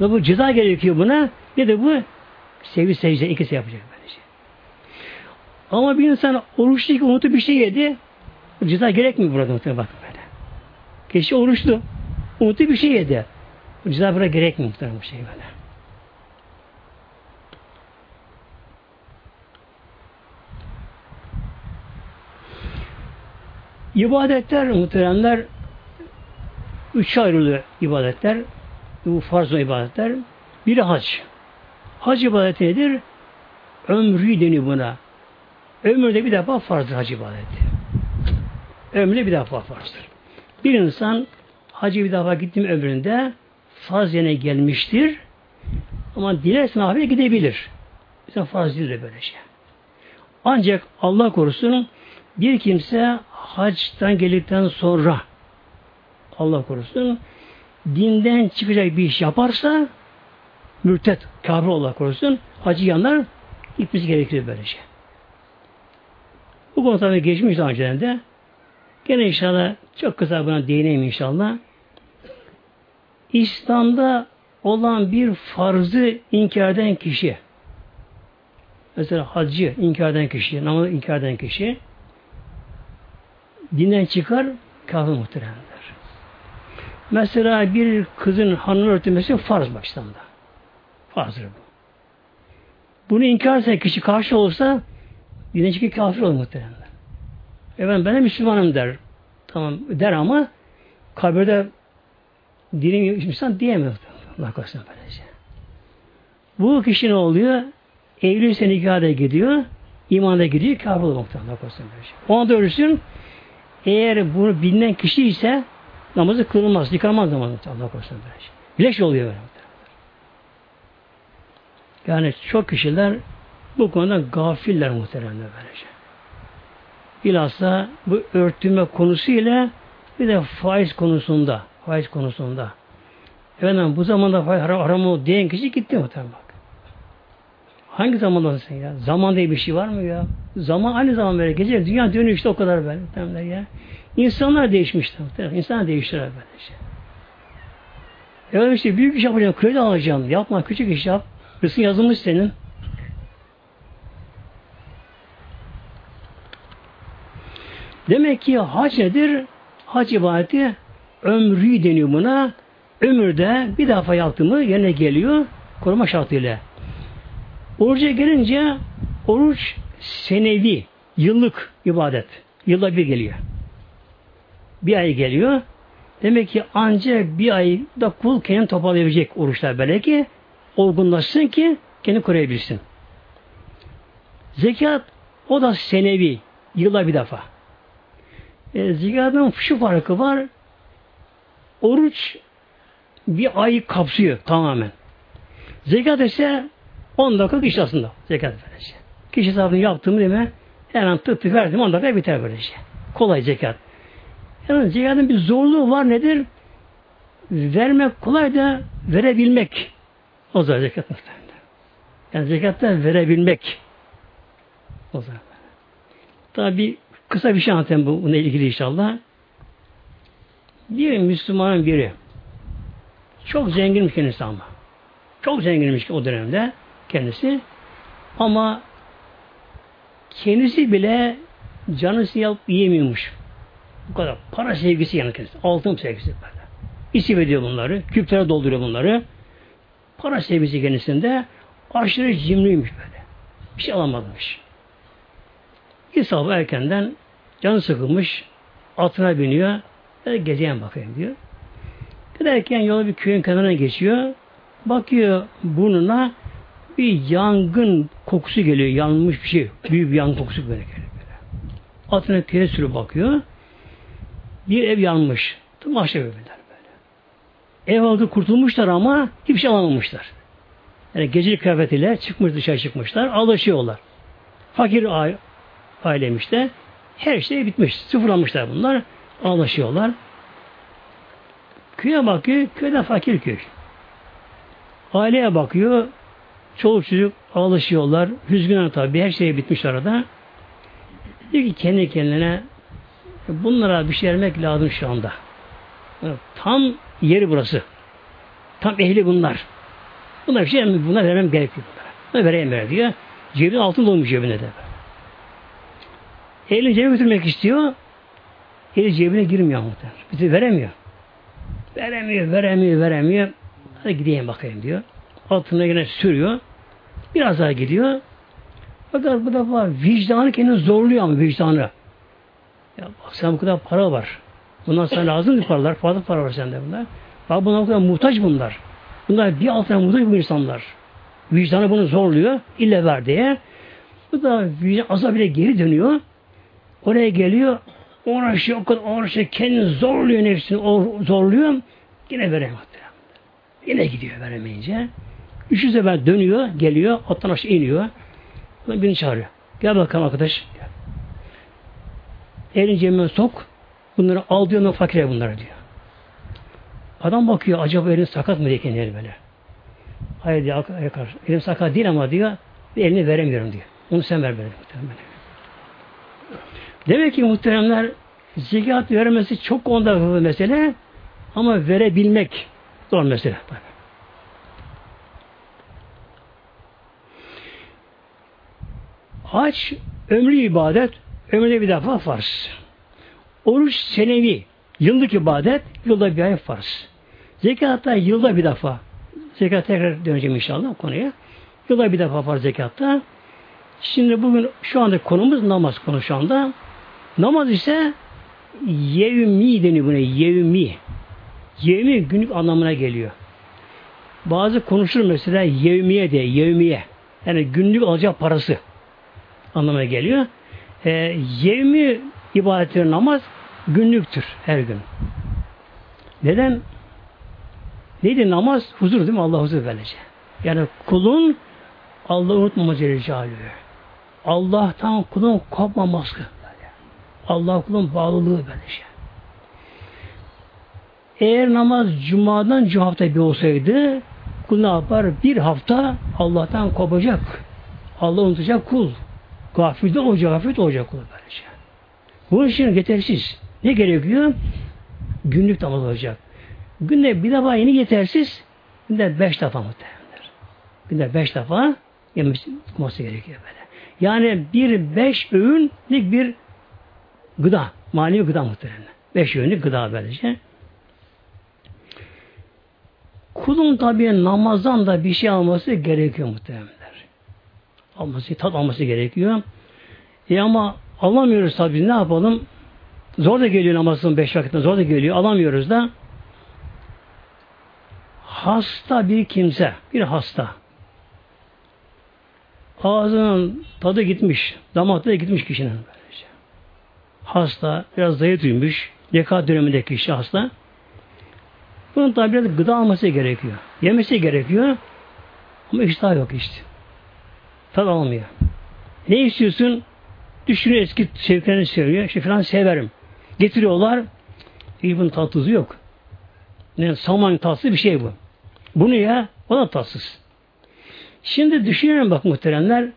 Ve bu ceza gerekiyor buna. Ne de bu sevgi secde ikisi yapacak böylece. Ama bir insan oruçlu ki unutup bir şey yedi. Ceza gerekmiyor burada muhtemelen bakın böyle. Kişi oruçlu. Unutup bir şey yedi. Ceza burada gerekmiyor muhtemelen bu şey böyle. İbadetler muhteremler üç ayrılıyor ibadetler. Bu farz ibadetler. Biri hac. Hac ibadeti nedir? Ömrü deniyor buna. Ömürde bir defa farzdır hac ibadeti. Ömrü bir defa farzdır. Bir insan hacı bir defa gittim ömründe farz yerine gelmiştir. Ama dilerse nafile gidebilir. Mesela farz değil de böyle şey. Ancak Allah korusun bir kimse hacdan geldikten sonra Allah korusun dinden çıkacak bir iş yaparsa mürtet, kafir Allah korusun hacı yanlar gitmesi gerekiyor böylece. Bu konu tabi geçmiş daha önceden de gene inşallah çok kısa buna değineyim inşallah. İslam'da olan bir farzı inkar eden kişi mesela hacı inkar eden kişi, namazı inkar eden kişi dinden çıkar, kafir muhteremler. Mesela bir kızın hanım örtülmesi farz bak İslam'da. Farzdır bu. Bunu inkar etse kişi karşı olursa dineci kafir olur muhteremler. Efendim ben de Müslümanım der. Tamam der ama kabirde dinim insan diyemiyor. Allah korusun böylece. Bu kişi ne oluyor? Evliyse nikahda gidiyor, imanda gidiyor, kafir olur. Allah korusun böylece. O anda ölürsün, eğer bunu bilinen kişi ise namazı kılınmaz, yıkanmaz namazı. Allah korusun böylece. Bileş oluyor böyle. Yani çok kişiler bu konuda gafiller muhtemelen böylece. Bilhassa bu örtünme konusuyla bir de faiz konusunda faiz konusunda. Efendim bu zamanda faiz haram, haram diyen kişi gitti muhtemelen bak. Hangi zamandasın ya? Zaman diye bir şey var mı ya? Zaman aynı zaman böyle. Gece dünya dönüyor işte o kadar böyle. Muhtemelen ya. İnsanlar değişmişler muhtemelen. İnsanlar değiştiler böyle şey. Evet işte büyük iş yapacağım, kredi alacağım. Yapma, küçük iş yap. Rızkın yazılmış senin. Demek ki hac nedir? Hac ibadeti ömrü deniyor buna. Ömürde bir defa yaptı mı yerine geliyor koruma şartıyla. Oruca gelince oruç senevi, yıllık ibadet. Yılda bir geliyor. Bir ay geliyor. Demek ki ancak bir ayda kul kendini toparlayabilecek oruçlar böyle ki olgunlaşsın ki kendini koruyabilsin. Zekat o da senevi, yılda bir defa. E, zekatın şu farkı var. Oruç bir ayı kapsıyor tamamen. Zekat ise 10 dakika iş aslında. Zekat böylece. Kişi hesabını yaptığımı deme hemen tık tık verdim 10 dakika biter böylece. Kolay zekat. Yani zekatın bir zorluğu var nedir? Vermek kolay da verebilmek. O zaman zekat Yani zekatta verebilmek. O zaman. Tabi kısa bir şey anlatayım bununla ilgili inşallah. Bir Müslümanın biri çok zenginmiş kendisi ama. Çok zenginmiş o dönemde kendisi. Ama kendisi bile canı siyah yiyemiyormuş. Bu kadar. Para sevgisi yani kendisi. Altın sevgisi böyle. İsim ediyor bunları. Küplere dolduruyor bunları. Para sevgisi kendisinde aşırı cimriymiş böyle. Bir şey alamamış. Bir sabah erkenden canı sıkılmış. Atına biniyor. Böyle gezeyim bakayım diyor. Giderken yola bir köyün kenarına geçiyor. Bakıyor burnuna bir yangın kokusu geliyor. Yanmış bir şey. Büyük bir yangın kokusu böyle geliyor. Böyle. Atına köye sürü bakıyor. Bir ev yanmış. Tam aşağı böyle. Ev halkı kurtulmuşlar ama hiçbir şey alamamışlar. Yani gecelik kıyafetiyle çıkmış dışarı çıkmışlar. Alışıyorlar. Fakir aileymiş de her şey bitmiş. Sıfırlanmışlar bunlar. Anlaşıyorlar. Köye bakıyor. Köyde fakir köy. Aileye bakıyor. Çoluk çocuk alışıyorlar. Hüzgün tabi. Her şey bitmiş arada. Diyor ki kendi kendine bunlara bir şey vermek lazım şu anda. Tam yeri burası. Tam ehli bunlar. Bunlar bir şey buna vermem gerekiyor. Buna vereyim ver diyor. Cebin altın dolmuş cebine de. Elini cebine götürmek istiyor. Eli cebine girmiyor muhtemelen. Bizi veremiyor. Veremiyor, veremiyor, veremiyor. Hadi gideyim bakayım diyor. Altına yine sürüyor. Biraz daha gidiyor. Fakat bu defa vicdanı kendini zorluyor ama vicdanı. Ya bak sen bu kadar para var. Bunlar sana lazım paralar. Fazla para var sende bunlar. Bak bunlar bu kadar muhtaç bunlar. Bunlar bir altına muhtaç bu insanlar. Vicdanı bunu zorluyor. İlle ver diye. Bu da vicdan azab bile geri dönüyor. Oraya geliyor. Şey o kadar şey kendini zorluyor nefsini zorluyor. Yine veremez. Yine gidiyor veremeyince. Üçü sefer dönüyor, geliyor, attan aşağı iniyor. Birini çağırıyor. Gel bakalım arkadaş. Elini cebime sok. Bunları al diyor, fakire bunları diyor. Adam bakıyor, acaba elin sakat mı diye kendine böyle. Hayır diyor. Elim sakat değil ama diyor, elini veremiyorum diyor. Onu sen ver böyle. Demek ki muhteremler zekat vermesi çok onda bir mesele ama verebilmek zor mesele. Hac ömrü ibadet, ömrüde bir defa farz. Oruç senevi, Yıllık ibadet, yılda bir ay farz. Zekat da yılda bir defa. Zekat tekrar döneceğim inşallah konuya. Yılda bir defa farz zekatta. Şimdi bugün şu anda konumuz namaz konu şu anda. Namaz ise yevmi deniyor buna. Yevmi. Yevmi günlük anlamına geliyor. Bazı konuşur mesela yevmiye diye, yevmiye. Yani günlük alacak parası anlamına geliyor. E, yevmi ibadetleri namaz günlüktür her gün. Neden? Neydi namaz? Huzur değil mi? Allah huzur verecek. Yani kulun Allah'ı unutmaması Celle Allah'tan kulun kopmaması. Allah kulun bağlılığı böylece. Eğer namaz cumadan cuma hafta bir olsaydı kul ne yapar? Bir hafta Allah'tan kopacak. Allah unutacak kul. Gafilde olacak, gafilde olacak kul böylece. Bunun için yetersiz. Ne gerekiyor? Günlük namaz olacak. Günde bir defa yeni yetersiz, günde beş defa muhtemelendir. Günde beş defa yemesi gerekiyor böyle. Yani bir beş öğünlük bir gıda, manevi gıda muhtemelen. Beş öğünlük gıda böylece. Kulun tabi namazdan da bir şey alması gerekiyor muhtemelenler. Alması, tat alması gerekiyor. E ama alamıyoruz tabi ne yapalım? Zor da geliyor namazın beş vakitte zor da geliyor. Alamıyoruz da. Hasta bir kimse, bir hasta. Ağzının tadı gitmiş, damak tadı gitmiş kişinin. Hasta, biraz zayıf duymuş, yaka dönemindeki kişi hasta. Bunun tabi biraz gıda alması gerekiyor. Yemesi gerekiyor. Ama iştah yok işte. Tad almıyor. Ne istiyorsun? Düşünüyor eski sevklerini söylüyor. İşte falan severim. Getiriyorlar. İyi bunun tatlısı yok. Ne saman tatlısı bir şey bu. Bunu ya o da tatsız. Şimdi düşünelim bak muhteremler.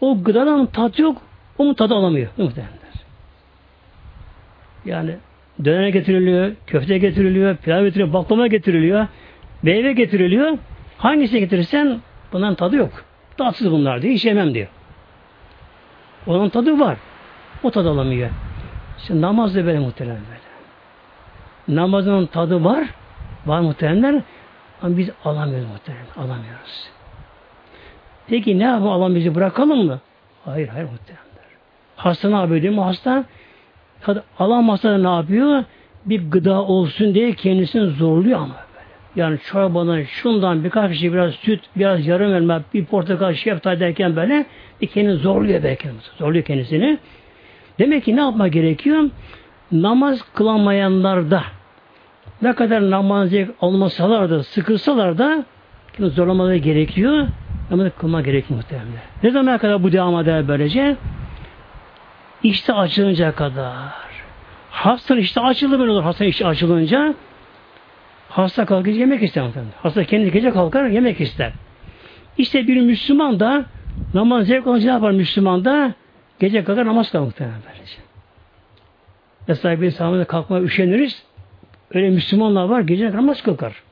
O gıdadan tat yok. O mu tadı alamıyor muhteremler. Yani döner getiriliyor, köfte getiriliyor, pilav getiriliyor, baklava getiriliyor, meyve getiriliyor. Hangisini getirirsen bundan tadı yok. Tatsız bunlar diye hiç yemem diyor. Onun tadı var. O tadı alamıyor. İşte namaz da böyle muhterem böyle. Namazın tadı var. Var muhteremler. Ama biz alamıyoruz muhterem. Alamıyoruz. Peki ne yapalım? Allah bizi bırakalım mı? Hayır hayır muhteremler. Hasta ne yapıyor mi? Hasta alamazsa ne yapıyor? Bir gıda olsun diye kendisini zorluyor ama böyle. Yani çorbadan, şundan birkaç şey biraz süt, biraz yarım elma, bir portakal, şeftali derken böyle bir kendini zorluyor belki. Zorluyor kendisini. Demek ki ne yapma gerekiyor? Namaz kılamayanlar da ne kadar namaz olmasalar da sıkılsalar da zorlamaları gerekiyor. Namazı kılma gerekiyor muhtemelen. Ne zaman kadar bu devam eder böylece? İşte açılınca kadar. Hasta işte açıldı böyle olur. Hasta işte açılınca hasta kalkınca yemek ister. Hasta kendi gece kalkar yemek ister. İşte bir Müslüman da namaz zevk alınca ne yapar Müslüman da gece kalkar namaz kılar muhtemelen böylece. Mesela bir sahamda kalkmaya üşeniriz. Öyle Müslümanlar var gece namaz kılkar.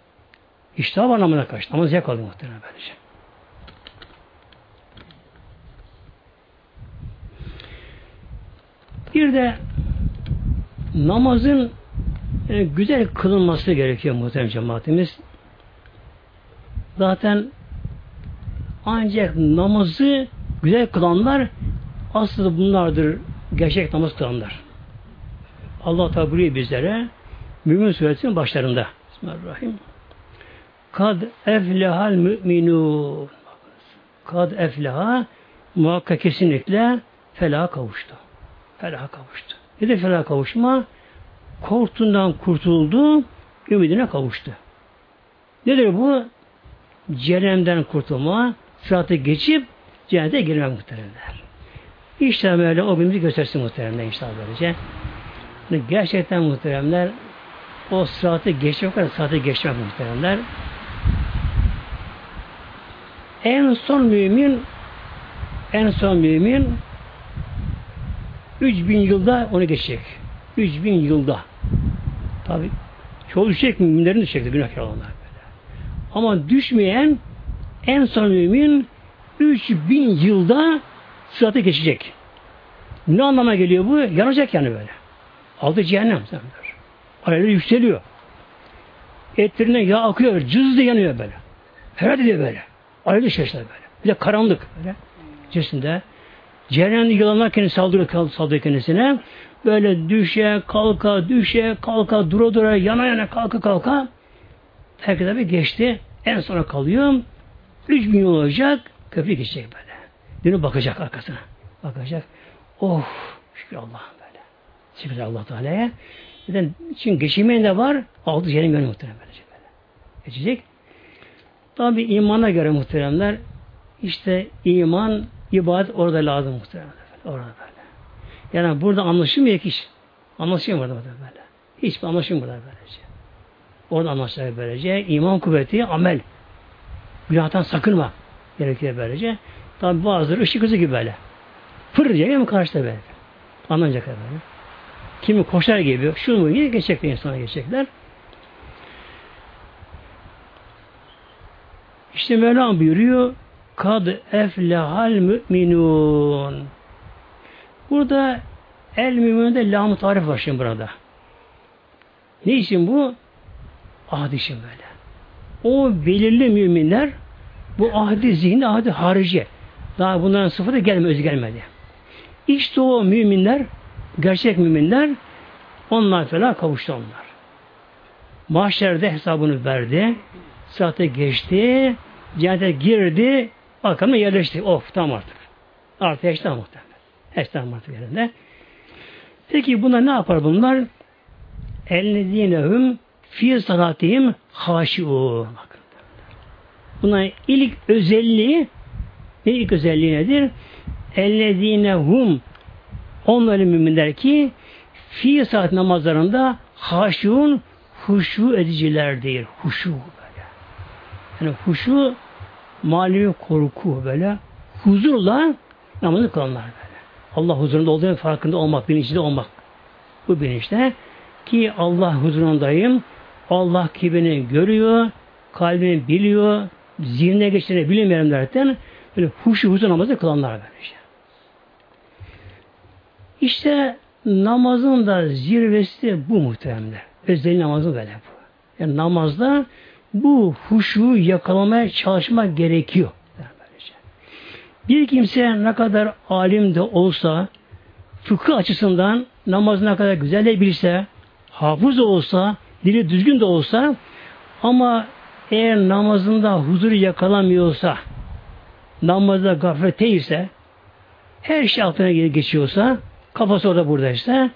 İştah var namına karşı. Namaz zevk alıyor muhtemelen böylece. Bir de namazın e, güzel kılınması gerekiyor muhtemelen cemaatimiz. Zaten ancak namazı güzel kılanlar aslında bunlardır gerçek namaz kılanlar. Allah tabi bizlere Mümin suresinin başlarında. Bismillahirrahmanirrahim. Kad eflehal müminun. Kad efleha muhakkak kesinlikle felaha kavuştu. Felaha kavuştu. Ne de felaha kavuşma? Korktuğundan kurtuldu, ümidine kavuştu. Nedir bu? Cehennemden kurtulma, sıratı geçip cennete girmek muhteremler. İşte böyle o gün göstersin muhteremler inşallah böylece. Gerçekten muhteremler o sıratı geçmek kadar sıratı geçmek muhteremler. En son mümin en son mümin 3000 yılda onu geçecek. 3000 yılda. Tabi çoğu düşecek müminlerin düşecektir günahkar olanlar böyle. Ama düşmeyen en son mümin 3000 yılda sıratı geçecek. Ne anlama geliyor bu? Yanacak yani böyle. Aldı cehennem sanır. Alevler yükseliyor. Etlerine yağ akıyor. Cız diye yanıyor böyle. Ferhat ediyor böyle. Alevli şaşlar böyle. Bir de karanlık böyle. İçerisinde. Cehennemde yılanlar kendisi saldırıyor, saldırıyor kendisine. Böyle düşe, kalka, düşe, kalka, dura dura, yana yana, kalka kalka. Herkes bir geçti. En sona kalıyor. Üç bin yıl olacak. Köprü geçecek böyle. Dönüp bakacak arkasına. Bakacak. Oh şükür Allah böyle. Şükür Allah Teala'ya. Neden? Çünkü geçirmeyen de var. Altı cehennem gönlü muhtemelen böyle. Geçecek. Tabi imana göre muhteremler işte iman, ibadet orada lazım muhteremler. Orada böyle. Yani burada anlaşılmıyor ki hiç. Anlaşılmıyor burada böyle. Hiçbir anlaşılmıyor burada böylece. Orada anlaşılıyor böylece. İman kuvveti, amel. Günahtan sakınma gerekiyor böylece. Tabi bazıları ışık hızı gibi böyle. Fır diye mi karşıda böyle. Anlanacak böyle. Kimi koşar gibi, şu mu diye geçecekler insana geçecekler. İşte Mevlam buyuruyor kad eflehal müminun. Burada el müminde lam tarif var şimdi burada. Ne için bu? Ahd için böyle. O belirli müminler bu ahdi zihni ahdi harici. Daha bunların sıfatı gelmedi, özü gelmedi. İşte o müminler, gerçek müminler onlar falan kavuştu onlar. Mahşerde hesabını verdi. Sıratı geçti. Cennete girdi. Bakalım yerleşti. Of tamam artık. Artık eşten muhtemelen. Eşten artık yerinde. Peki buna ne yapar bunlar? Ellezinehum fi salatihim haşiun. Buna ilk özelliği ne ilk özelliği nedir? Ellezinehum onların müminler ki fi saat namazlarında haşiun huşu edicilerdir. Huşu. Yani huşu manevi korku böyle huzurla namazı kılanlar böyle. Allah huzurunda olduğunun farkında olmak, bilinçli olmak. Bu bilinçte ki Allah huzurundayım. Allah ki beni görüyor, kalbini biliyor, zihnine geçtiğini bilmiyorum derken böyle huşu huzur namazı kılanlar böyle işte. İşte namazın da zirvesi bu muhteremler. Özel namazı böyle bu. Yani namazda bu huşu yakalamaya çalışmak gerekiyor. Bir kimse ne kadar alim de olsa, fıkıh açısından namaz ne kadar güzel de bilse, hafız olsa, dili düzgün de olsa, ama eğer namazında huzuru yakalamıyorsa, namazda gaflete ise, her şey altına geçiyorsa, kafası orada buradaysa,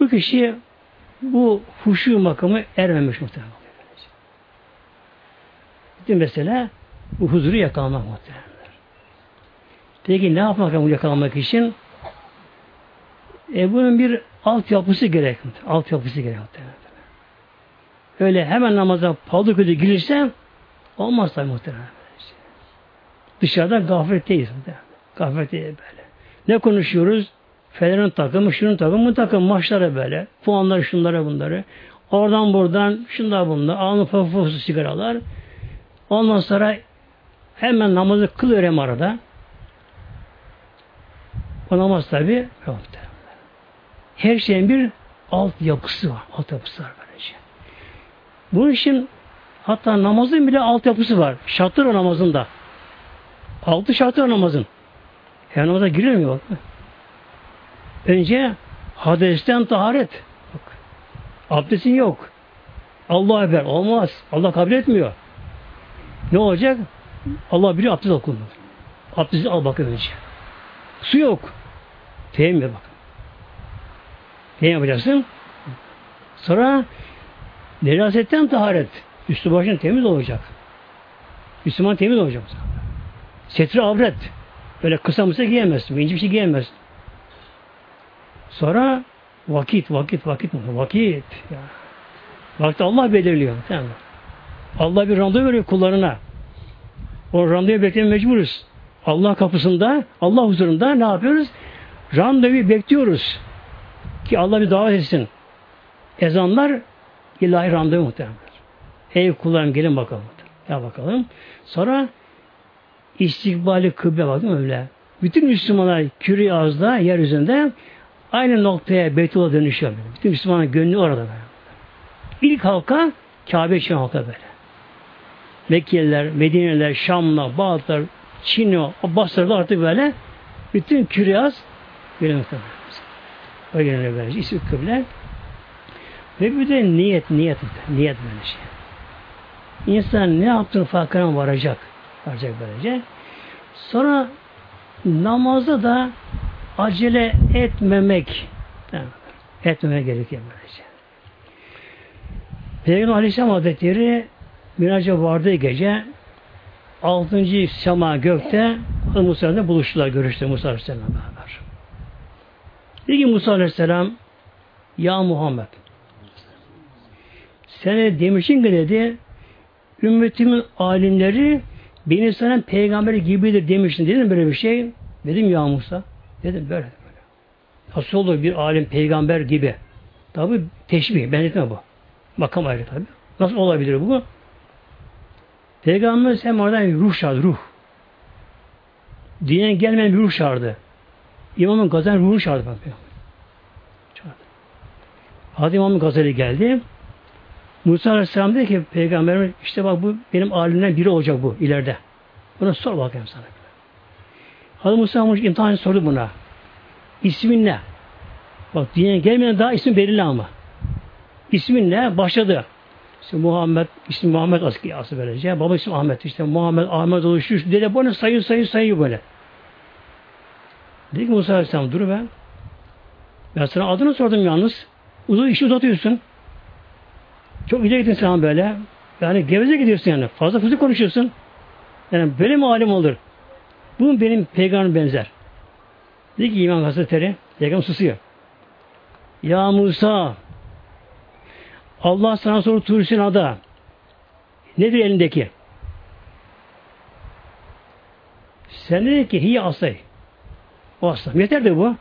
bu kişi bu huşu makamı ermemiş muhtemelen. Bütün mesele bu huzuru yakalamak muhtemelen. Peki ne yapmak bu yakalamak için? E bunun bir altyapısı gerek. Altyapısı gerek. Öyle hemen namaza pahalı kötü girirse olmaz tabi muhtemelen. Dışarıda gafletteyiz. Gafletteyiz böyle. Ne konuşuyoruz? Fener'in takımı, şunun takımı, takım maçlara böyle. Puanları, şunlara, bunları. Oradan buradan, şunlar bunlar. Alnı pafusu sigaralar. Ondan sonra hemen namazı kılıyor hem arada. O namaz tabi her şeyin bir alt yapısı var. Alt yapısı var böylece. Bunun için hatta namazın bile alt yapısı var. Şartlar o namazın da. Altı şartlar namazın. Her namaza girilmiyor. Bak. Önce hadesten taharet. Bak. Abdestin yok. Allah haber. Olmaz. Allah kabul etmiyor. Ne olacak? Allah biliyor abdest okunur. Abdesti al bakın önce. Su yok. Teyemmüm bak. Teyemmüm yapacaksın. Sonra necasetten taharet. Üstü başın temiz olacak. Müslüman temiz olacak. Setri avret. Böyle kısa mısa giyemezsin. İnce bir şey giyemezsin. Sonra vakit, vakit, vakit. Vakit. Ya. Vakti Allah belirliyor. Tamam. Allah bir randevu veriyor kullarına. O randevu beklemeye mecburuz. Allah kapısında, Allah huzurunda ne yapıyoruz? Randevu bekliyoruz. Ki Allah bir davet etsin. Ezanlar ilahi randevu muhtemelen. Ey kullarım gelin bakalım. Ya bakalım. Sonra istikbali kıble bakın öyle. Bütün Müslümanlar küre ağızda, yeryüzünde aynı noktaya Beytullah dönüşüyor. Bütün Müslümanın gönlü orada. ilk halka Kabe için halka böyle. Mekkeliler, Medineler, Şamlar, Bağdatlar, Çin'o, Basra'da artık böyle bütün küryaz böyle muhtemelen. Öyle böyle isim kıble. Ve bir de niyet, niyet, niyet böyle şey. İnsan ne yaptığını farkına varacak. Varacak böylece. Sonra namazda da acele etmemek. Etmemek gerekiyor böylece. Peygamber Aleyhisselam Hazretleri Miraç'a vardığı gece altıncı sema gökte Musa Aleyhisselam'la buluştular, görüştü Musa Aleyhisselam'la beraber. Dedi ki Musa Aleyhisselam Ya Muhammed sen demişsin ki dedi ümmetimin alimleri beni sana peygamber gibidir demiştin. Dedim böyle bir şey. Dedim ya Musa. Dedim böyle. böyle. Nasıl olur bir alim peygamber gibi? Tabi teşbih, benzetme bu. Makam ayrı tabi. Nasıl olabilir bu? Peygamber sen oradan ruh çağırdı, ruh. Dine gelmeyen bir ruh çağırdı. İmamın Gazali ruhu çağırdı. Çağırdı. Hadi İmamın Gazali geldi. Musa Aleyhisselam dedi ki peygamberime işte bak bu benim alimden biri olacak bu ileride. Buna sor bakayım sana. Hazreti Musa Musa imtihanı sordu buna. İsmin ne? Bak dünyaya gelmeden daha isim belirli ama. İsmin ne? Başladı. İşte Muhammed, ismi Muhammed askı asıl böylece. Baba ismi Ahmet. İşte Muhammed, Ahmet oluştu. Dede bunu sayıyor, sayıyor, sayıyor böyle. Dedi ki Musa Aleyhisselam dur ben. Ben sana adını sordum yalnız. Uzun işi uzatıyorsun. Çok ileri gittin sen böyle. Yani geveze gidiyorsun yani. Fazla fazla konuşuyorsun. Yani böyle mi alim olur? Bu benim peygamber benzer. Dedi ki İmam Hazretleri, peygamber susuyor. Ya Musa, Allah sana soru Tursin ada. Nedir elindeki? Sen dedi ki hiye asay. O asla. Yeter de bu.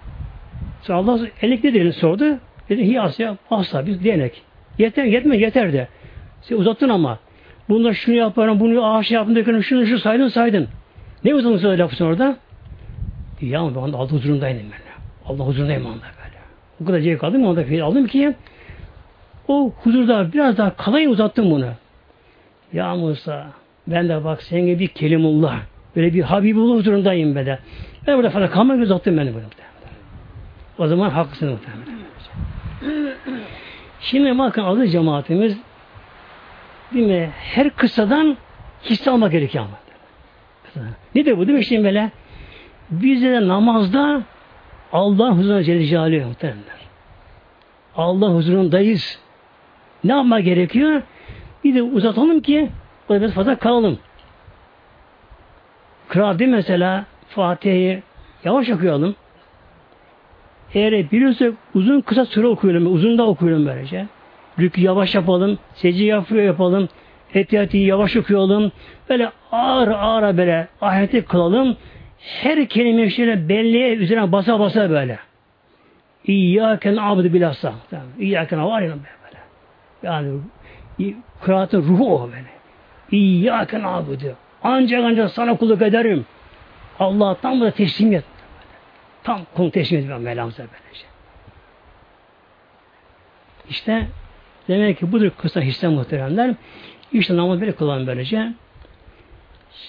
Sonra Allah elindeki nedir sordu. Dedi hiye asay. Asla. Biz diyenek. Yeter, yetme yeter de. Sen uzattın ama. Bunda şunu yaparım, bunu ağaç yaptım, dökerim, şunu şu saydın saydın. Ne uzattın sonra lafısın orada? Ya ben Allah huzurundaydım ben. Allah huzurundayım onda böyle. O kadar zevk aldım, onda fiil aldım ki o huzurda biraz daha kalayım uzattım bunu. Ya Musa ben de bak senin gibi bir kelimullah böyle bir Habibullah huzurundayım böyle. Ben burada falan kalmak uzattım beni böyle. O zaman haklısın muhtemelen. Şimdi bakın adı cemaatimiz değil mi? Her kısadan hisse almak gerekiyor ama. Nedir bu? Değil mi şimdi böyle? Biz de namazda Allah huzuruna Celle Celaluhu muhteremler. Allah huzurundayız. Ne yapmak gerekiyor? Bir de uzatalım ki burada biraz fazla kalalım. Kıraat mesela Fatiha'yı yavaş okuyalım. Eğer biliyorsak uzun kısa süre okuyalım. Uzun da okuyalım böylece. Rükü yavaş yapalım. Secde yapıyor yapalım. Etiyatı yavaş okuyalım. Böyle ağır ağır böyle ahireti kılalım. Her kelime şöyle belliye üzerine basa basa böyle. İyyâken abdü bilhassa. İyyâken var ya böyle. Yani kıraatın ruhu o böyle. İyyâken abdü. Ancak ancak sana kulluk ederim. Allah tam da teslimiyet. Tam konu teslim ediyor Mevlamıza böylece. İşte demek ki budur kısa hisse muhteremler. İşte namaz böyle kılan böylece.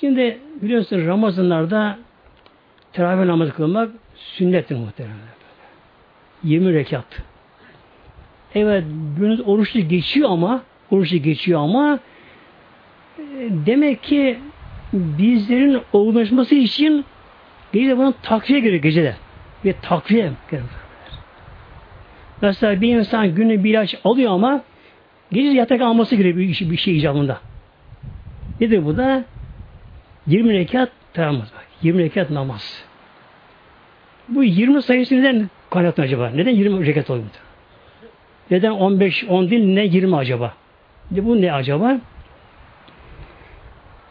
Şimdi biliyorsunuz Ramazanlarda teravih namazı kılmak sünnettir muhteremler. 20 rekat. Evet, günümüz oruçlu geçiyor ama oruçlu geçiyor ama e, demek ki bizlerin olgunlaşması için gece bunun takviye gerekiyor gecede. Bir takviye gerekiyor. Mesela bir insan günü bir ilaç alıyor ama gece yatak alması gerekiyor bir şey, bir şey icabında. Nedir bu da? 20 rekat namaz bak. 20 rekat namaz. Bu 20 sayısı neden kaynaklı acaba? Neden 20 rekat oluyor? Neden 15, 10 değil, ne 20 acaba? Bu ne acaba?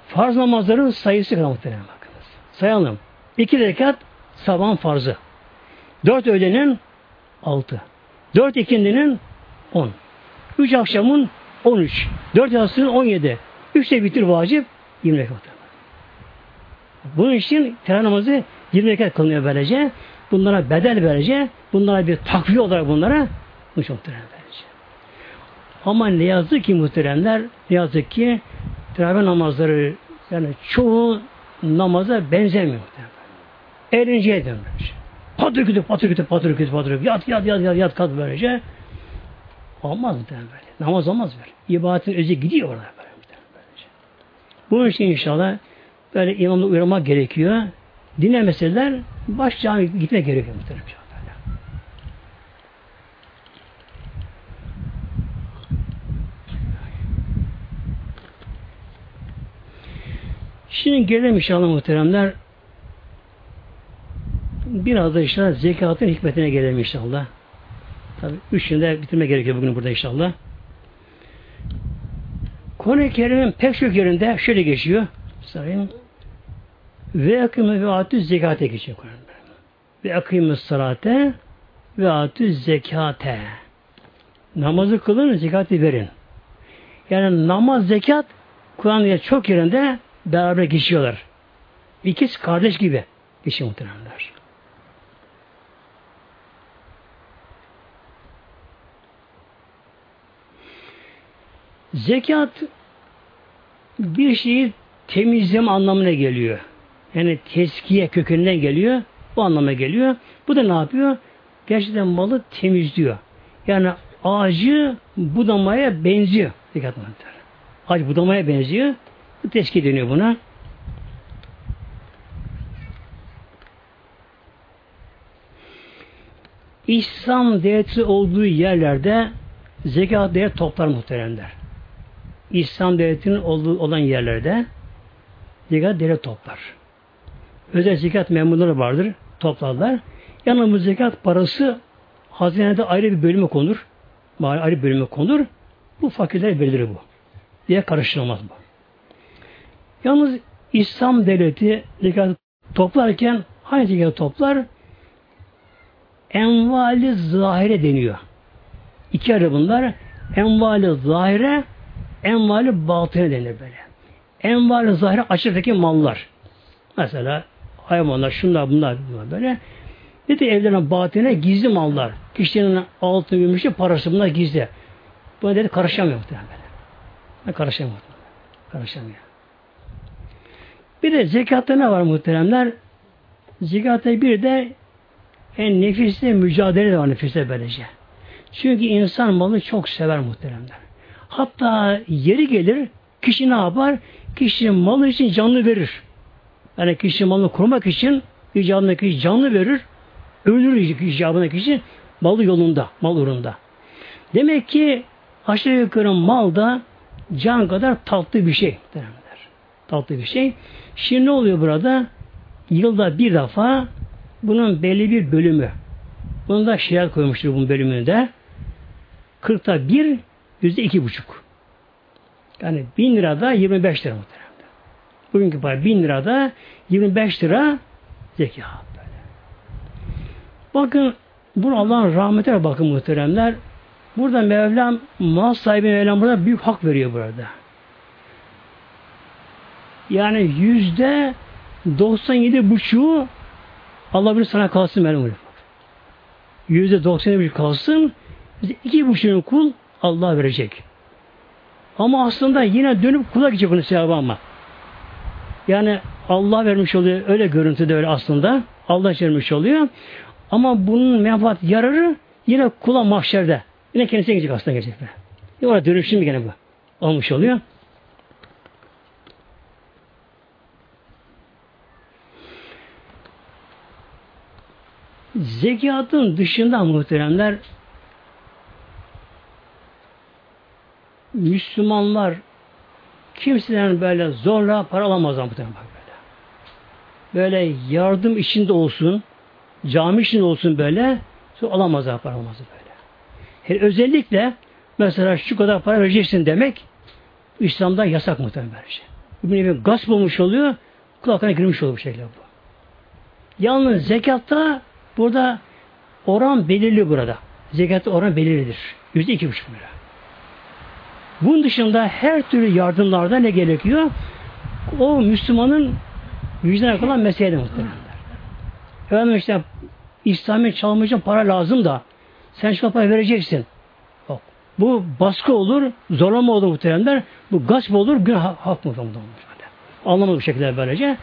Farz namazların sayısı kadar muhtemelen bakınız. Sayalım. İki rekat sabahın farzı. Dört öğlenin altı. Dört ikindinin on. Üç akşamın on üç. Dört yatsının on yedi. Üç de bitir vacip yirmi rekat. Bunun için teravih namazı yirmi rekat kılınıyor böylece. Bunlara bedel böylece. Bunlara bir takviye olarak bunlara çok böylece. Ama ne yazık ki muhteremler, ne yazık ki teravih namazları yani çoğu namaza benzemiyor. Eğlenceye dönmüş. Patır kütü, patır kütü, patır kütü, patır kütü. Yat, yat, yat, yat, yat, kalk böylece. Olmaz mı böyle? Namaz olmaz böyle. İbadetin özü gidiyor orada böyle. Böylece. Bunun için inşallah böyle imamla uyarmak gerekiyor. Dinlemeseler baş cami gitmek gerekiyor muhtemelen. Şimdi gelelim inşallah muhteremler. Biraz da inşallah zekatın hikmetine gelelim inşallah. Tabi üçünü de bitirme gerekiyor bugün burada inşallah. Konu-i Kerim'in pek çok yerinde şöyle geçiyor. Sayın ve akımı ve atü zekate geçiyor Kur'an'da. Ve akımı salate ve atü zekate. Namazı kılın, zekatı verin. Yani namaz, zekat Kur'an'da çok yerinde beraber geçiyorlar. İkiz kardeş gibi geçiyor muhtemelenler. Zekat bir şeyi temizleme anlamına geliyor. Yani teskiye kökeninden geliyor. Bu anlama geliyor. Bu da ne yapıyor? Gerçekten malı temizliyor. Yani ağacı budamaya benziyor. Zekat Ağaç budamaya benziyor. Bu teşkil deniyor buna. İslam devleti olduğu yerlerde zekat değer toplar muhteremler. İslam devletinin olduğu olan yerlerde zekat devlet toplar. Özel zekat memurları vardır. Toplarlar. Yanımız zekat parası hazinede ayrı bir bölüme konur. Ayrı bir bölüme konur. Bu fakirlere verilir bu. Diye karıştırılmaz bu. Yalnız İslam devleti zekat toplarken hangi zekat toplar? Envali zahire deniyor. İki ayrı bunlar. Envali zahire, envali batine denir böyle. Envali zahire açıktaki mallar. Mesela hayvanlar, şunlar, bunlar, bunlar böyle. Bir de evlerine batine gizli mallar. Kişinin altın, gümüşü, parası bunlar gizli. Buna dedi karışamıyor muhtemelen. Karışamıyor. Karışamıyor. Bir de zekatta ne var muhteremler? Zekatta bir de en nefisle mücadele de var nefisle böylece. Çünkü insan malı çok sever muhteremler. Hatta yeri gelir kişi ne yapar? Kişinin malı için canlı verir. Yani kişi malını korumak için icabına kişi canlı verir. Öldürür icabına kişi malı yolunda, mal uğrunda. Demek ki aşağı yukarı mal da can kadar tatlı bir şey. Derler. Tatlı bir şey. Şimdi ne oluyor burada? Yılda bir defa bunun belli bir bölümü. Bunu da şeriat koymuştur bunun bölümünde. 40'ta bir, yüzde iki buçuk. Yani bin lirada 25 lira muhtemelen. Bugünkü para bin lirada 25 lira zekat böyle. Bakın bunu Allah'ın rahmetine bakın muhteremler. Burada Mevlam mal sahibi Mevlam burada büyük hak veriyor burada. Yani yüzde 97 buçuğu Allah bir sana kalsın benim Yüzde 97 buçuk kalsın bize iki buçuğunu kul Allah verecek. Ama aslında yine dönüp kula gidecek onun sevabı ama. Yani Allah vermiş oluyor. Öyle görüntüde öyle aslında. Allah vermiş oluyor. Ama bunun menfaat yararı yine kula mahşerde. Yine kendisine gidecek aslında gelecek. Orada dönüşüm gene bu. Olmuş oluyor. Zekatın dışında muhteremler Müslümanlar kimseden böyle zorla para alamaz muhtemelen böyle. Böyle yardım içinde olsun, cami içinde olsun böyle, alamazlar para alamaz böyle. Yani özellikle mesela şu kadar para vereceksin demek İslam'da yasak muhtemelen böyle şey. Bir gasp olmuş oluyor, kulaklarına girmiş oluyor bu şekilde bu. Yalnız zekatta Burada oran belirli burada. Zekat oran belirlidir. Yüzde iki buçuk lira. Bunun dışında her türlü yardımlarda ne gerekiyor? O Müslümanın vicdan kalan meselede muhtemelen. Efendim işte İslam'ı çalmayacak para lazım da sen şu para vereceksin. Yok. Bu baskı olur, zorlama olur muhteremler. Bu gasp olur, günah hak mı olur? Anlamadı bu şekilde böylece.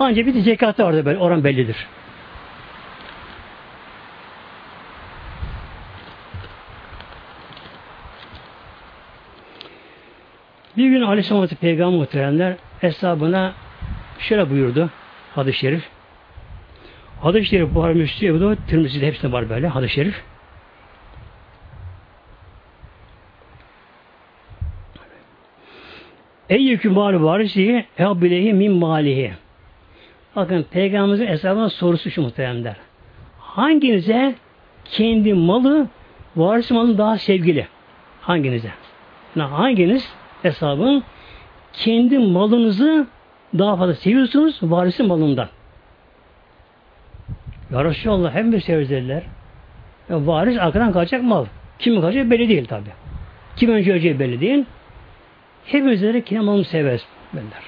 Ancak bir de zekatı vardı oran bellidir. Bir gün Aleyhisselam Peygamber muhteremler hesabına şöyle buyurdu hadis-i şerif. Hadis-i şerif Buhari Müslü Ebu Tirmizi'de hepsinde var böyle hadis-i şerif. Ey yükü mali varisi ehbilehi min malihi. Bakın Peygamberimizin hesabına sorusu şu muhteremler. Hanginize kendi malı varis malı daha sevgili? Hanginize? Yani hanginiz hesabın kendi malınızı daha fazla seviyorsunuz varisi malından. Ya Resulallah hem sevzeliler. Ya varis arkadan kaçacak mal. Kimin kaçacak belli değil tabi. Kim önce öleceği belli değil. Hepimizleri kendi malını severiz. Benler.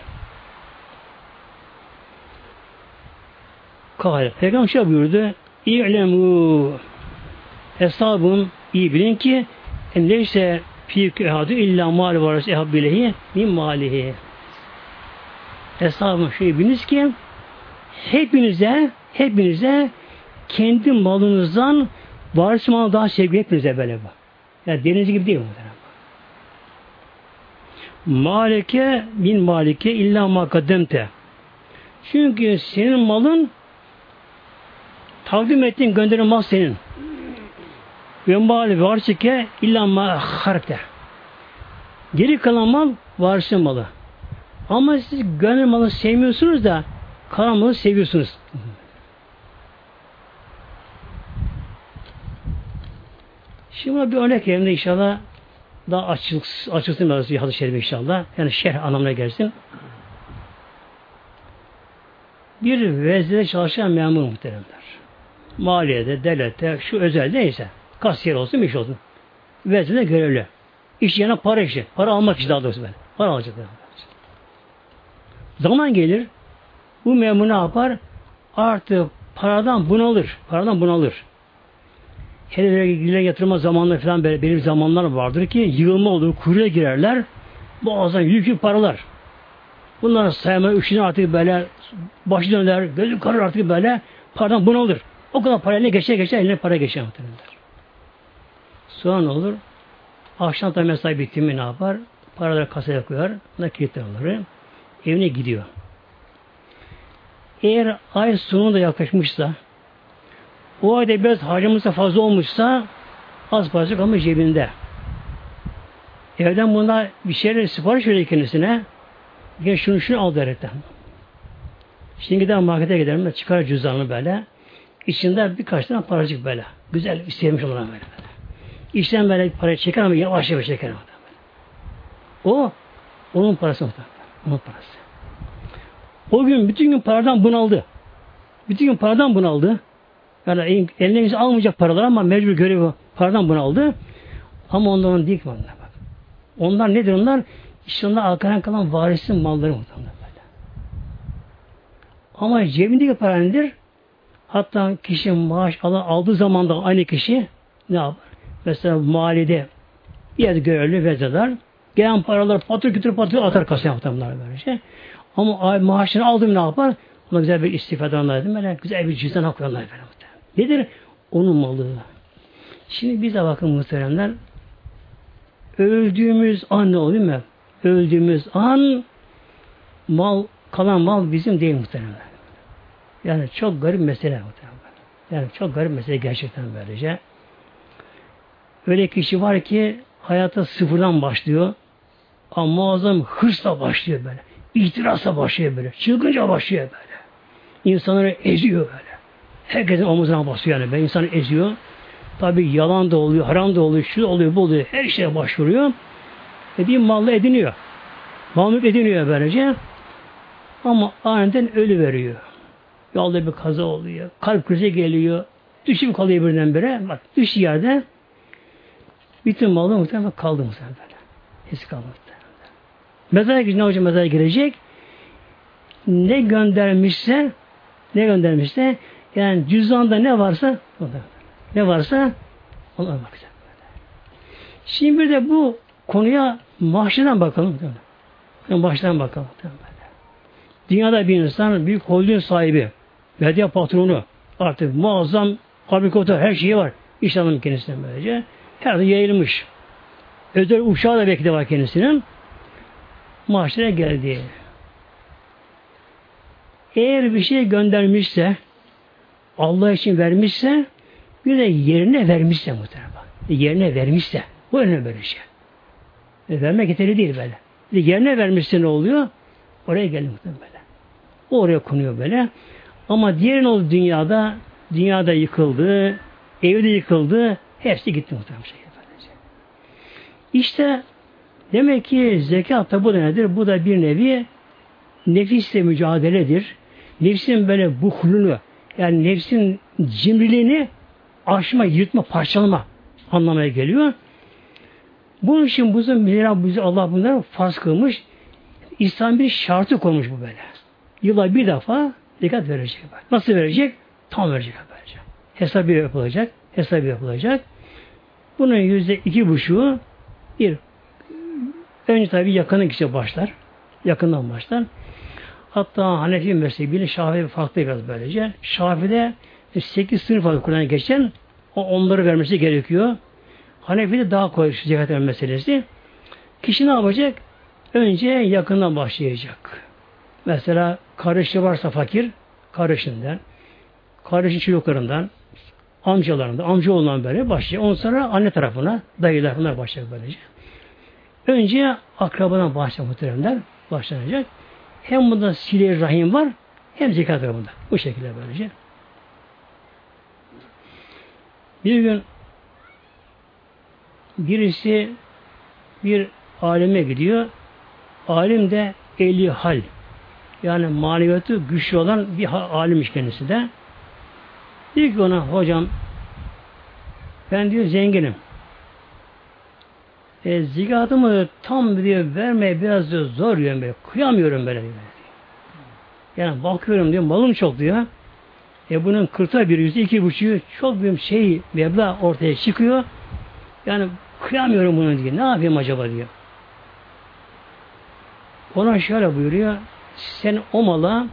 Kale. Peygamber şey buyurdu. İ'lemû hesabın iyi bilin ki neyse fi ehadu illa mal varası ehabbilehi min malihi. Hesabın şey biliniz ki hepinize hepinize kendi malınızdan varis malı daha sevgi hepinize böyle bu. Yani deniz gibi değil mi? Malike bin malike illa makademte. Çünkü senin malın takdim ettiğin gönderen mal senin. Ve mali varsike illa ma harpte. Geri kalan mal varsın malı. Ama siz gönül malı sevmiyorsunuz da kalan malı seviyorsunuz. Şimdi bir örnek yerinde inşallah daha açık, açılsın biraz bir şerif inşallah. Yani şerh anlamına gelsin. Bir vezde çalışan memur muhteremler. Maliyede, devlette, şu özel neyse. Kasiyer olsun, bir şey olsun. Vezde görevli. İş yerine para işi. Para almak için daha doğrusu ben. Para alacak. Zaman gelir. Bu memur ne yapar? Artık paradan bunalır. Paradan bunalır. Hele ilgili yatırma zamanları falan böyle benim zamanlar vardır ki yığılma olur, kuyruğa girerler. Boğazdan yüklü paralar. Bunları sayma üşünü artık böyle başı döner, gözü karır artık böyle paradan bunalır. O kadar parayla geçe geçe eline para geçer. Sonra ne olur? Akşam da mesai bitti mi ne yapar? Paraları kasaya koyar, nakit onları. Evine gidiyor. Eğer ay sonunda yaklaşmışsa o ayda biraz harcamışsa fazla olmuşsa az parça kalmış cebinde. Evden buna bir şeyler sipariş veriyor kendisine. Gel şunu şunu al derekten. Şimdi gider markete giderim çıkar cüzdanını böyle. İçinde birkaç tane paracık böyle. Güzel istemiş olan böyle. İçten böyle para çeker ama yavaş yavaş çeker. O onun parası muhtemelen. Onun parası. O gün bütün gün paradan bunaldı. Bütün gün paradan bunaldı. Yani eline almayacak paralar ama mecbur görevi paradan bunu aldı. Ama onların değil ki bak. Onlar nedir onlar? İşte onlar arkadan kalan varisin malları muhtemelen böyle. Ama cebindeki para nedir? Hatta kişi maaş alan, aldığı zaman da aynı kişi ne yapar? Mesela malide bir yerde görevli vezneler gelen paralar patır kütür patır atar kasaya muhtemelen böylece. Ama maaşını aldım ne yapar? Ona güzel bir istifade onlar böyle güzel bir cüzdan koyarlar böyle. Nedir? Onun malı. Şimdi bize bakın muhteremler. Öldüğümüz an ne oluyor mu? Öldüğümüz an mal, kalan mal bizim değil muhteremler. Yani çok garip mesele muhteremler. Yani çok garip mesele gerçekten böylece. Öyle kişi var ki hayata sıfırdan başlıyor. Ama muazzam hırsla başlıyor böyle. İhtirasla başlıyor böyle. Çılgınca başlıyor böyle. İnsanları eziyor böyle. Herkesin omuzuna basıyor yani. Ben insanı eziyor. Tabi yalan da oluyor, haram da oluyor, şu oluyor, bu oluyor. Her şeye başvuruyor. Ve bir mallı ediniyor. Mamluk ediniyor böylece. Ama aniden ölü veriyor. Yolda bir kaza oluyor. Kalp krizi geliyor. Düşüp kalıyor birdenbire. Bak düş yerde bütün malı muhtemelen kaldı muhtemelen böyle. Hiç kalmadı. Mezara girecek, ne olacak mezara girecek? Ne göndermişse ne göndermişse yani cüzdanda ne varsa ne varsa ona bakacak. Şimdi bir de bu konuya mahşeden bakalım. Baştan bakalım. Dünyada bir insan büyük holding sahibi, medya patronu, artık muazzam fabrikatör her şeyi var. İş adamı kendisine böylece. Her yerde yayılmış. Özel uçağı da belki var kendisinin. Mahşere geldi. Eğer bir şey göndermişse, Allah için vermişse, bir de yerine vermişse muhtemelen. Yerine vermişse, bu önemli böyle şey. E, vermek yeterli değil böyle. Bir de yerine vermişse ne oluyor? Oraya geldi muhtemelen böyle. O oraya konuyor böyle. Ama diğerin oldu dünyada, dünyada yıkıldı, evde yıkıldı, hepsi gitti muhtemelen şey. İşte demek ki zekat da bu da nedir? Bu da bir nevi nefisle mücadeledir. Nefsin böyle buhlunu yani nefsin cimriliğini aşma, yırtma, parçalama anlamaya geliyor. Bunun için bizim milyar bizi Allah bunları farz kılmış. İslam bir şartı koymuş bu böyle. Yıla bir defa zekat verecek. Nasıl verecek? Tam verecek verecek. Hesabı yapılacak. Hesabı yapılacak. Bunun yüzde iki buçuğu bir önce tabi yakının kişi başlar. Yakından başlar. Hatta Hanefi mezhebiyle Şafii farklı biraz böylece. Şafii'de 8 sınıf var Kur'an'a geçen onları vermesi gerekiyor. Hanefi'de daha kolay zekat meselesi. Kişi ne yapacak? Önce yakından başlayacak. Mesela kardeşi varsa fakir, kardeşinden, kardeşin çocuklarından, amcalarından, amca olan böyle başlayacak. Ondan sonra anne tarafına, dayılar bunlar başlayacak böylece. Önce akrabadan başlayacak muhteremler, başlanacak. Hem bunda sile rahim var, hem zekat var bunda. Bu şekilde böylece. Bir gün birisi bir alime gidiyor. Alim de eli hal. Yani maneviyatı güçlü olan bir alimmiş kendisi de. Diyor ki ona hocam ben diyor zenginim. E, zikatımı tam diyor vermeye biraz diyor zor diyor. Kıyamıyorum böyle diyor. Yani bakıyorum diyor malım çok diyor. E bunun kırta bir yüzü iki buçuğu çok bir şey meblağ ortaya çıkıyor. Yani kıyamıyorum bunu diyor. Ne yapayım acaba diyor. Ona şöyle buyuruyor. Sen o mala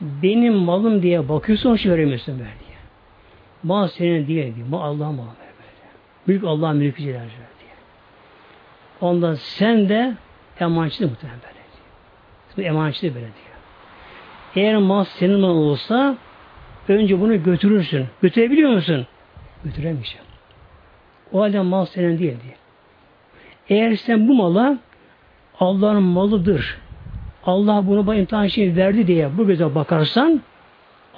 benim malım diye bakıyorsun hoş veremiyorsun ver diye. Mal senin diye diyor. Mal Allah'ın malı böyle. Büyük Allah'ın mülkü diye. Ondan sen de emanetçi muhtemelen böyle diyor. Emanetçi böyle diyor. Eğer mal senin mal olsa önce bunu götürürsün. Götürebiliyor musun? Götüremeyeceğim. O halde mal senin değil diye. Eğer sen bu mala Allah'ın malıdır. Allah bunu bana imtihan için verdi diye bu göze bakarsan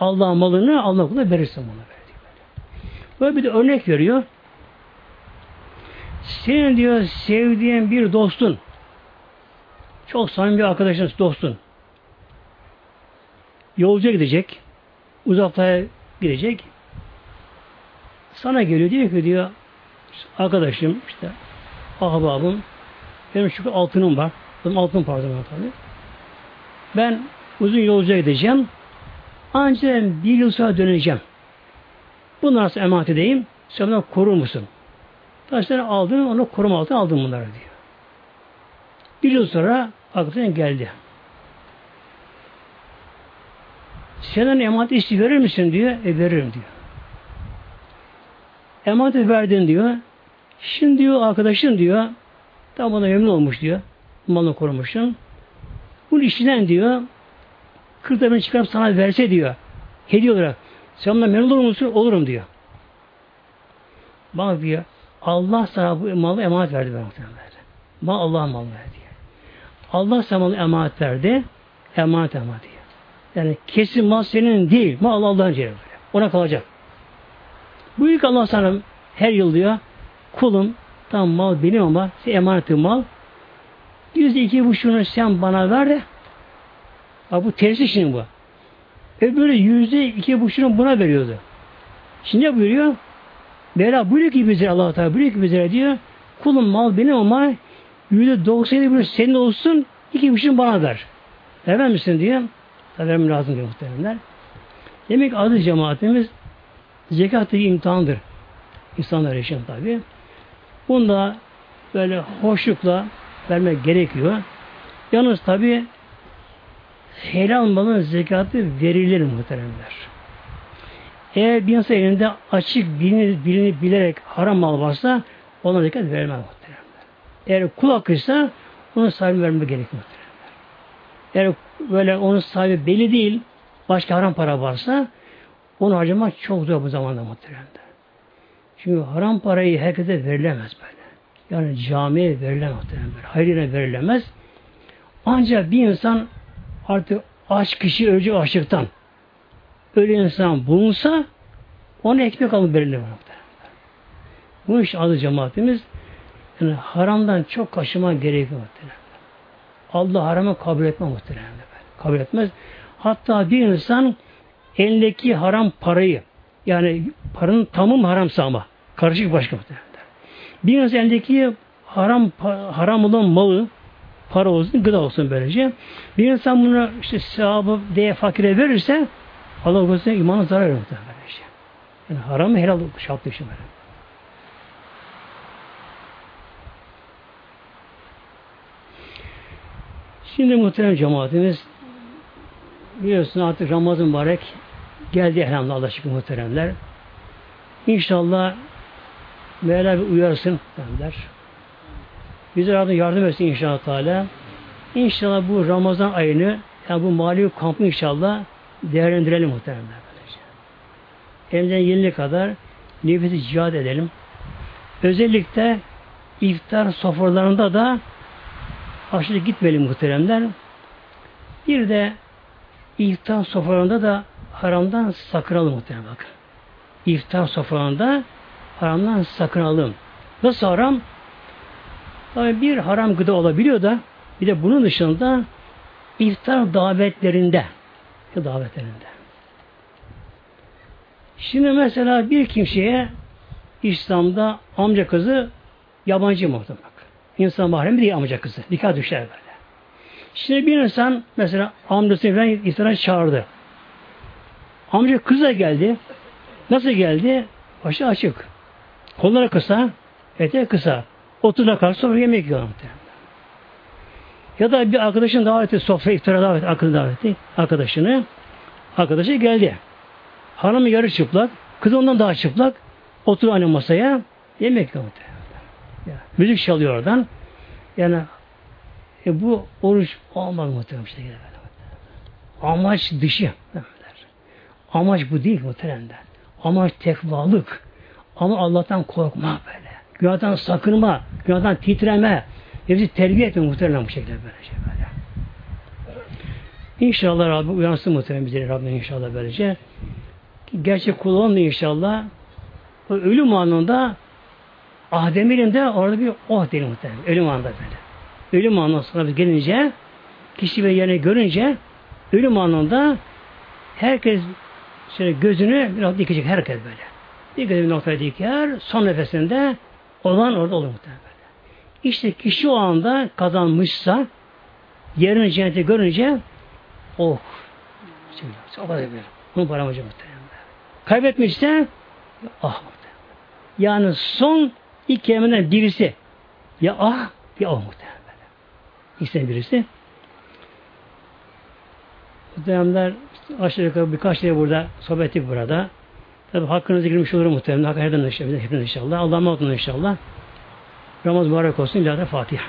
Allah malını Allah kula verirsin bunu verdi. Böyle bir de örnek veriyor. Senin diyor sevdiğin bir dostun çok samimi bir arkadaşın, dostun yolcuya gidecek uzaklara gidecek sana geliyor diyor ki diyor arkadaşım işte ahbabım benim şu altınım var. Benim altın pardon tabii. Ben uzun yolcuya gideceğim. Ancak bir yıl sonra döneceğim. Bunları nasıl emanet edeyim? Sen bunları korur musun? Taşları aldım, onu koruma altına aldım bunları diyor. Bir yıl sonra aklına geldi. Senden emanet işi verir misin diyor. E veririm diyor. Emanet verdin diyor. Şimdi diyor arkadaşın diyor tam bana memnun olmuş diyor. Malını korumuşsun. Bunun işinden diyor 40 bin çıkarıp sana verse diyor. Hediye olarak. Sen ondan memnun olur musun? Olurum diyor. Bak diyor. Allah sana bu malı emanet verdi ben. Mal Allah mal verdi. Allah sana malı emanet verdi. Emanet emanet diyor. Yani kesin mal senin değil. Mal Allah'ın cevabı. Ona kalacak. Bu ilk Allah sana her yıl diyor kulum tam mal benim ama emanetim mal yüzde iki buçuğunu sen bana ver de Bak bu tersi şimdi bu. Öbürü yüzde iki buçuğunu buna veriyordu. Şimdi ne buyuruyor? Mevla buyuruyor ki bize Allah Teala buyuruyor ki bize diyor kulum mal benim ama yüzde doksan yedi senin olsun iki buçuğunu bana ver. Vermez misin diyor. Tabi vermem lazım diyor muhtemelenler. Demek adı cemaatimiz zekat imtihandır. İnsanlar yaşayan tabi. Bunda böyle hoşlukla vermek gerekiyor. Yalnız tabi helal malın zekatı verilir muhteremler. Eğer bir insan elinde açık bilini, bilini bilerek haram mal varsa ona zekat verilmez muhteremler. Eğer kul hakkıysa onun sahibi vermek gerekiyor muhteremler. Eğer böyle onun sahibi belli değil, başka haram para varsa onu harcamak çok zor bu zamanda muhteremler. Çünkü haram parayı herkese verilemez böyle. Yani camiye verilemez muhteremler. Hayrına verilemez. Ancak bir insan artık aç kişi ölecek açlıktan öyle insan bulunsa ona ekmek alıp verilir. Bu iş adı cemaatimiz yani haramdan çok kaçınma gerekiyor muhtemelen. Allah haramı kabul etme muhtemelen. Kabul etmez. Hatta bir insan elindeki haram parayı yani paranın tamım haramsa ama karışık başka muhtemelen. Bir insan elindeki haram haram olan malı para olsun, gıda olsun böylece. Bir insan bunu işte sevabı diye fakire verirse Allah korusun imanı zarar verir işte. Yani haram helal şartlı işi böyle. Şimdi muhterem cemaatimiz biliyorsun artık Ramazan mübarek geldi elhamdülillah Allah şükür muhteremler. İnşallah Mevla bir uyarsın derler. Bize yardım, yardım etsin inşallah Teala. İnşallah bu Ramazan ayını yani bu mali kampı inşallah değerlendirelim muhtemelen. Elimizden gelene kadar nefesi cihad edelim. Özellikle iftar sofralarında da aşırı gitmeyelim muhteremler. Bir de iftar sofralarında da haramdan sakınalım muhterem bakın. İftar sofralarında haramdan sakınalım. Nasıl haram? Tabi bir haram gıda olabiliyor da bir de bunun dışında iftar davetlerinde davetlerinde. Şimdi mesela bir kimseye İslam'da amca kızı yabancı muhtemelen. İnsan mahremi değil amca kızı. Nikah düşer böyle. Şimdi bir insan mesela amcasını falan iftara çağırdı. Amca kıza geldi. Nasıl geldi? Başı açık. Kolları kısa, eteği kısa. Oturda kalk sonra yemek yiyor muhtemelen. Ya da bir arkadaşın davet etti, sofra iftara davet etti, davet etti arkadaşını. Arkadaşı geldi. Hanımı yarı çıplak, kız ondan daha çıplak. Otur aynı masaya, yemek yiyor ya, Müzik çalıyor oradan. Yani e, bu oruç olmaz muhtemelen bir şekilde. Amaç dışı. Amaç bu değil muhtemelen. Amaç tekvalık. Ama Allah'tan korkma böyle. Günahdan sakınma, günahdan titreme. Nefsi terbiye etme muhtemelen bu şekilde böyle şey böyle. İnşallah Rabbim uyansın muhtemelen bize Rabbim inşallah böylece. Gerçek kul olmuyor inşallah. O ölüm anında Adem'in de orada bir oh değil muhtemelen. Ölüm anında böyle. Ölüm anında sonra biz gelince kişi ve yerine görünce ölüm anında herkes şöyle gözünü biraz dikecek herkes böyle. Bir gözü bir noktaya diker, son nefesinde olan orada olur muhtemelen. İşte kişi o anda kazanmışsa yerini cennete görünce oh o kadar bir. Bunu paramacı muhtemelen. Kaybetmişse ah muhtemelen. Yani son iki kelimeden birisi ya ah ya oh muhtemelen. İkisinden birisi. Muhtemelenler aşağı yukarı birkaç tane burada sohbet ettik burada. Tabi hakkınızı girmiş olur muhtemelen. Hakkı herden inşallah. Hepiniz inşallah. Allah'a inşallah. Ramazan mübarek olsun. İlahi Fatiha.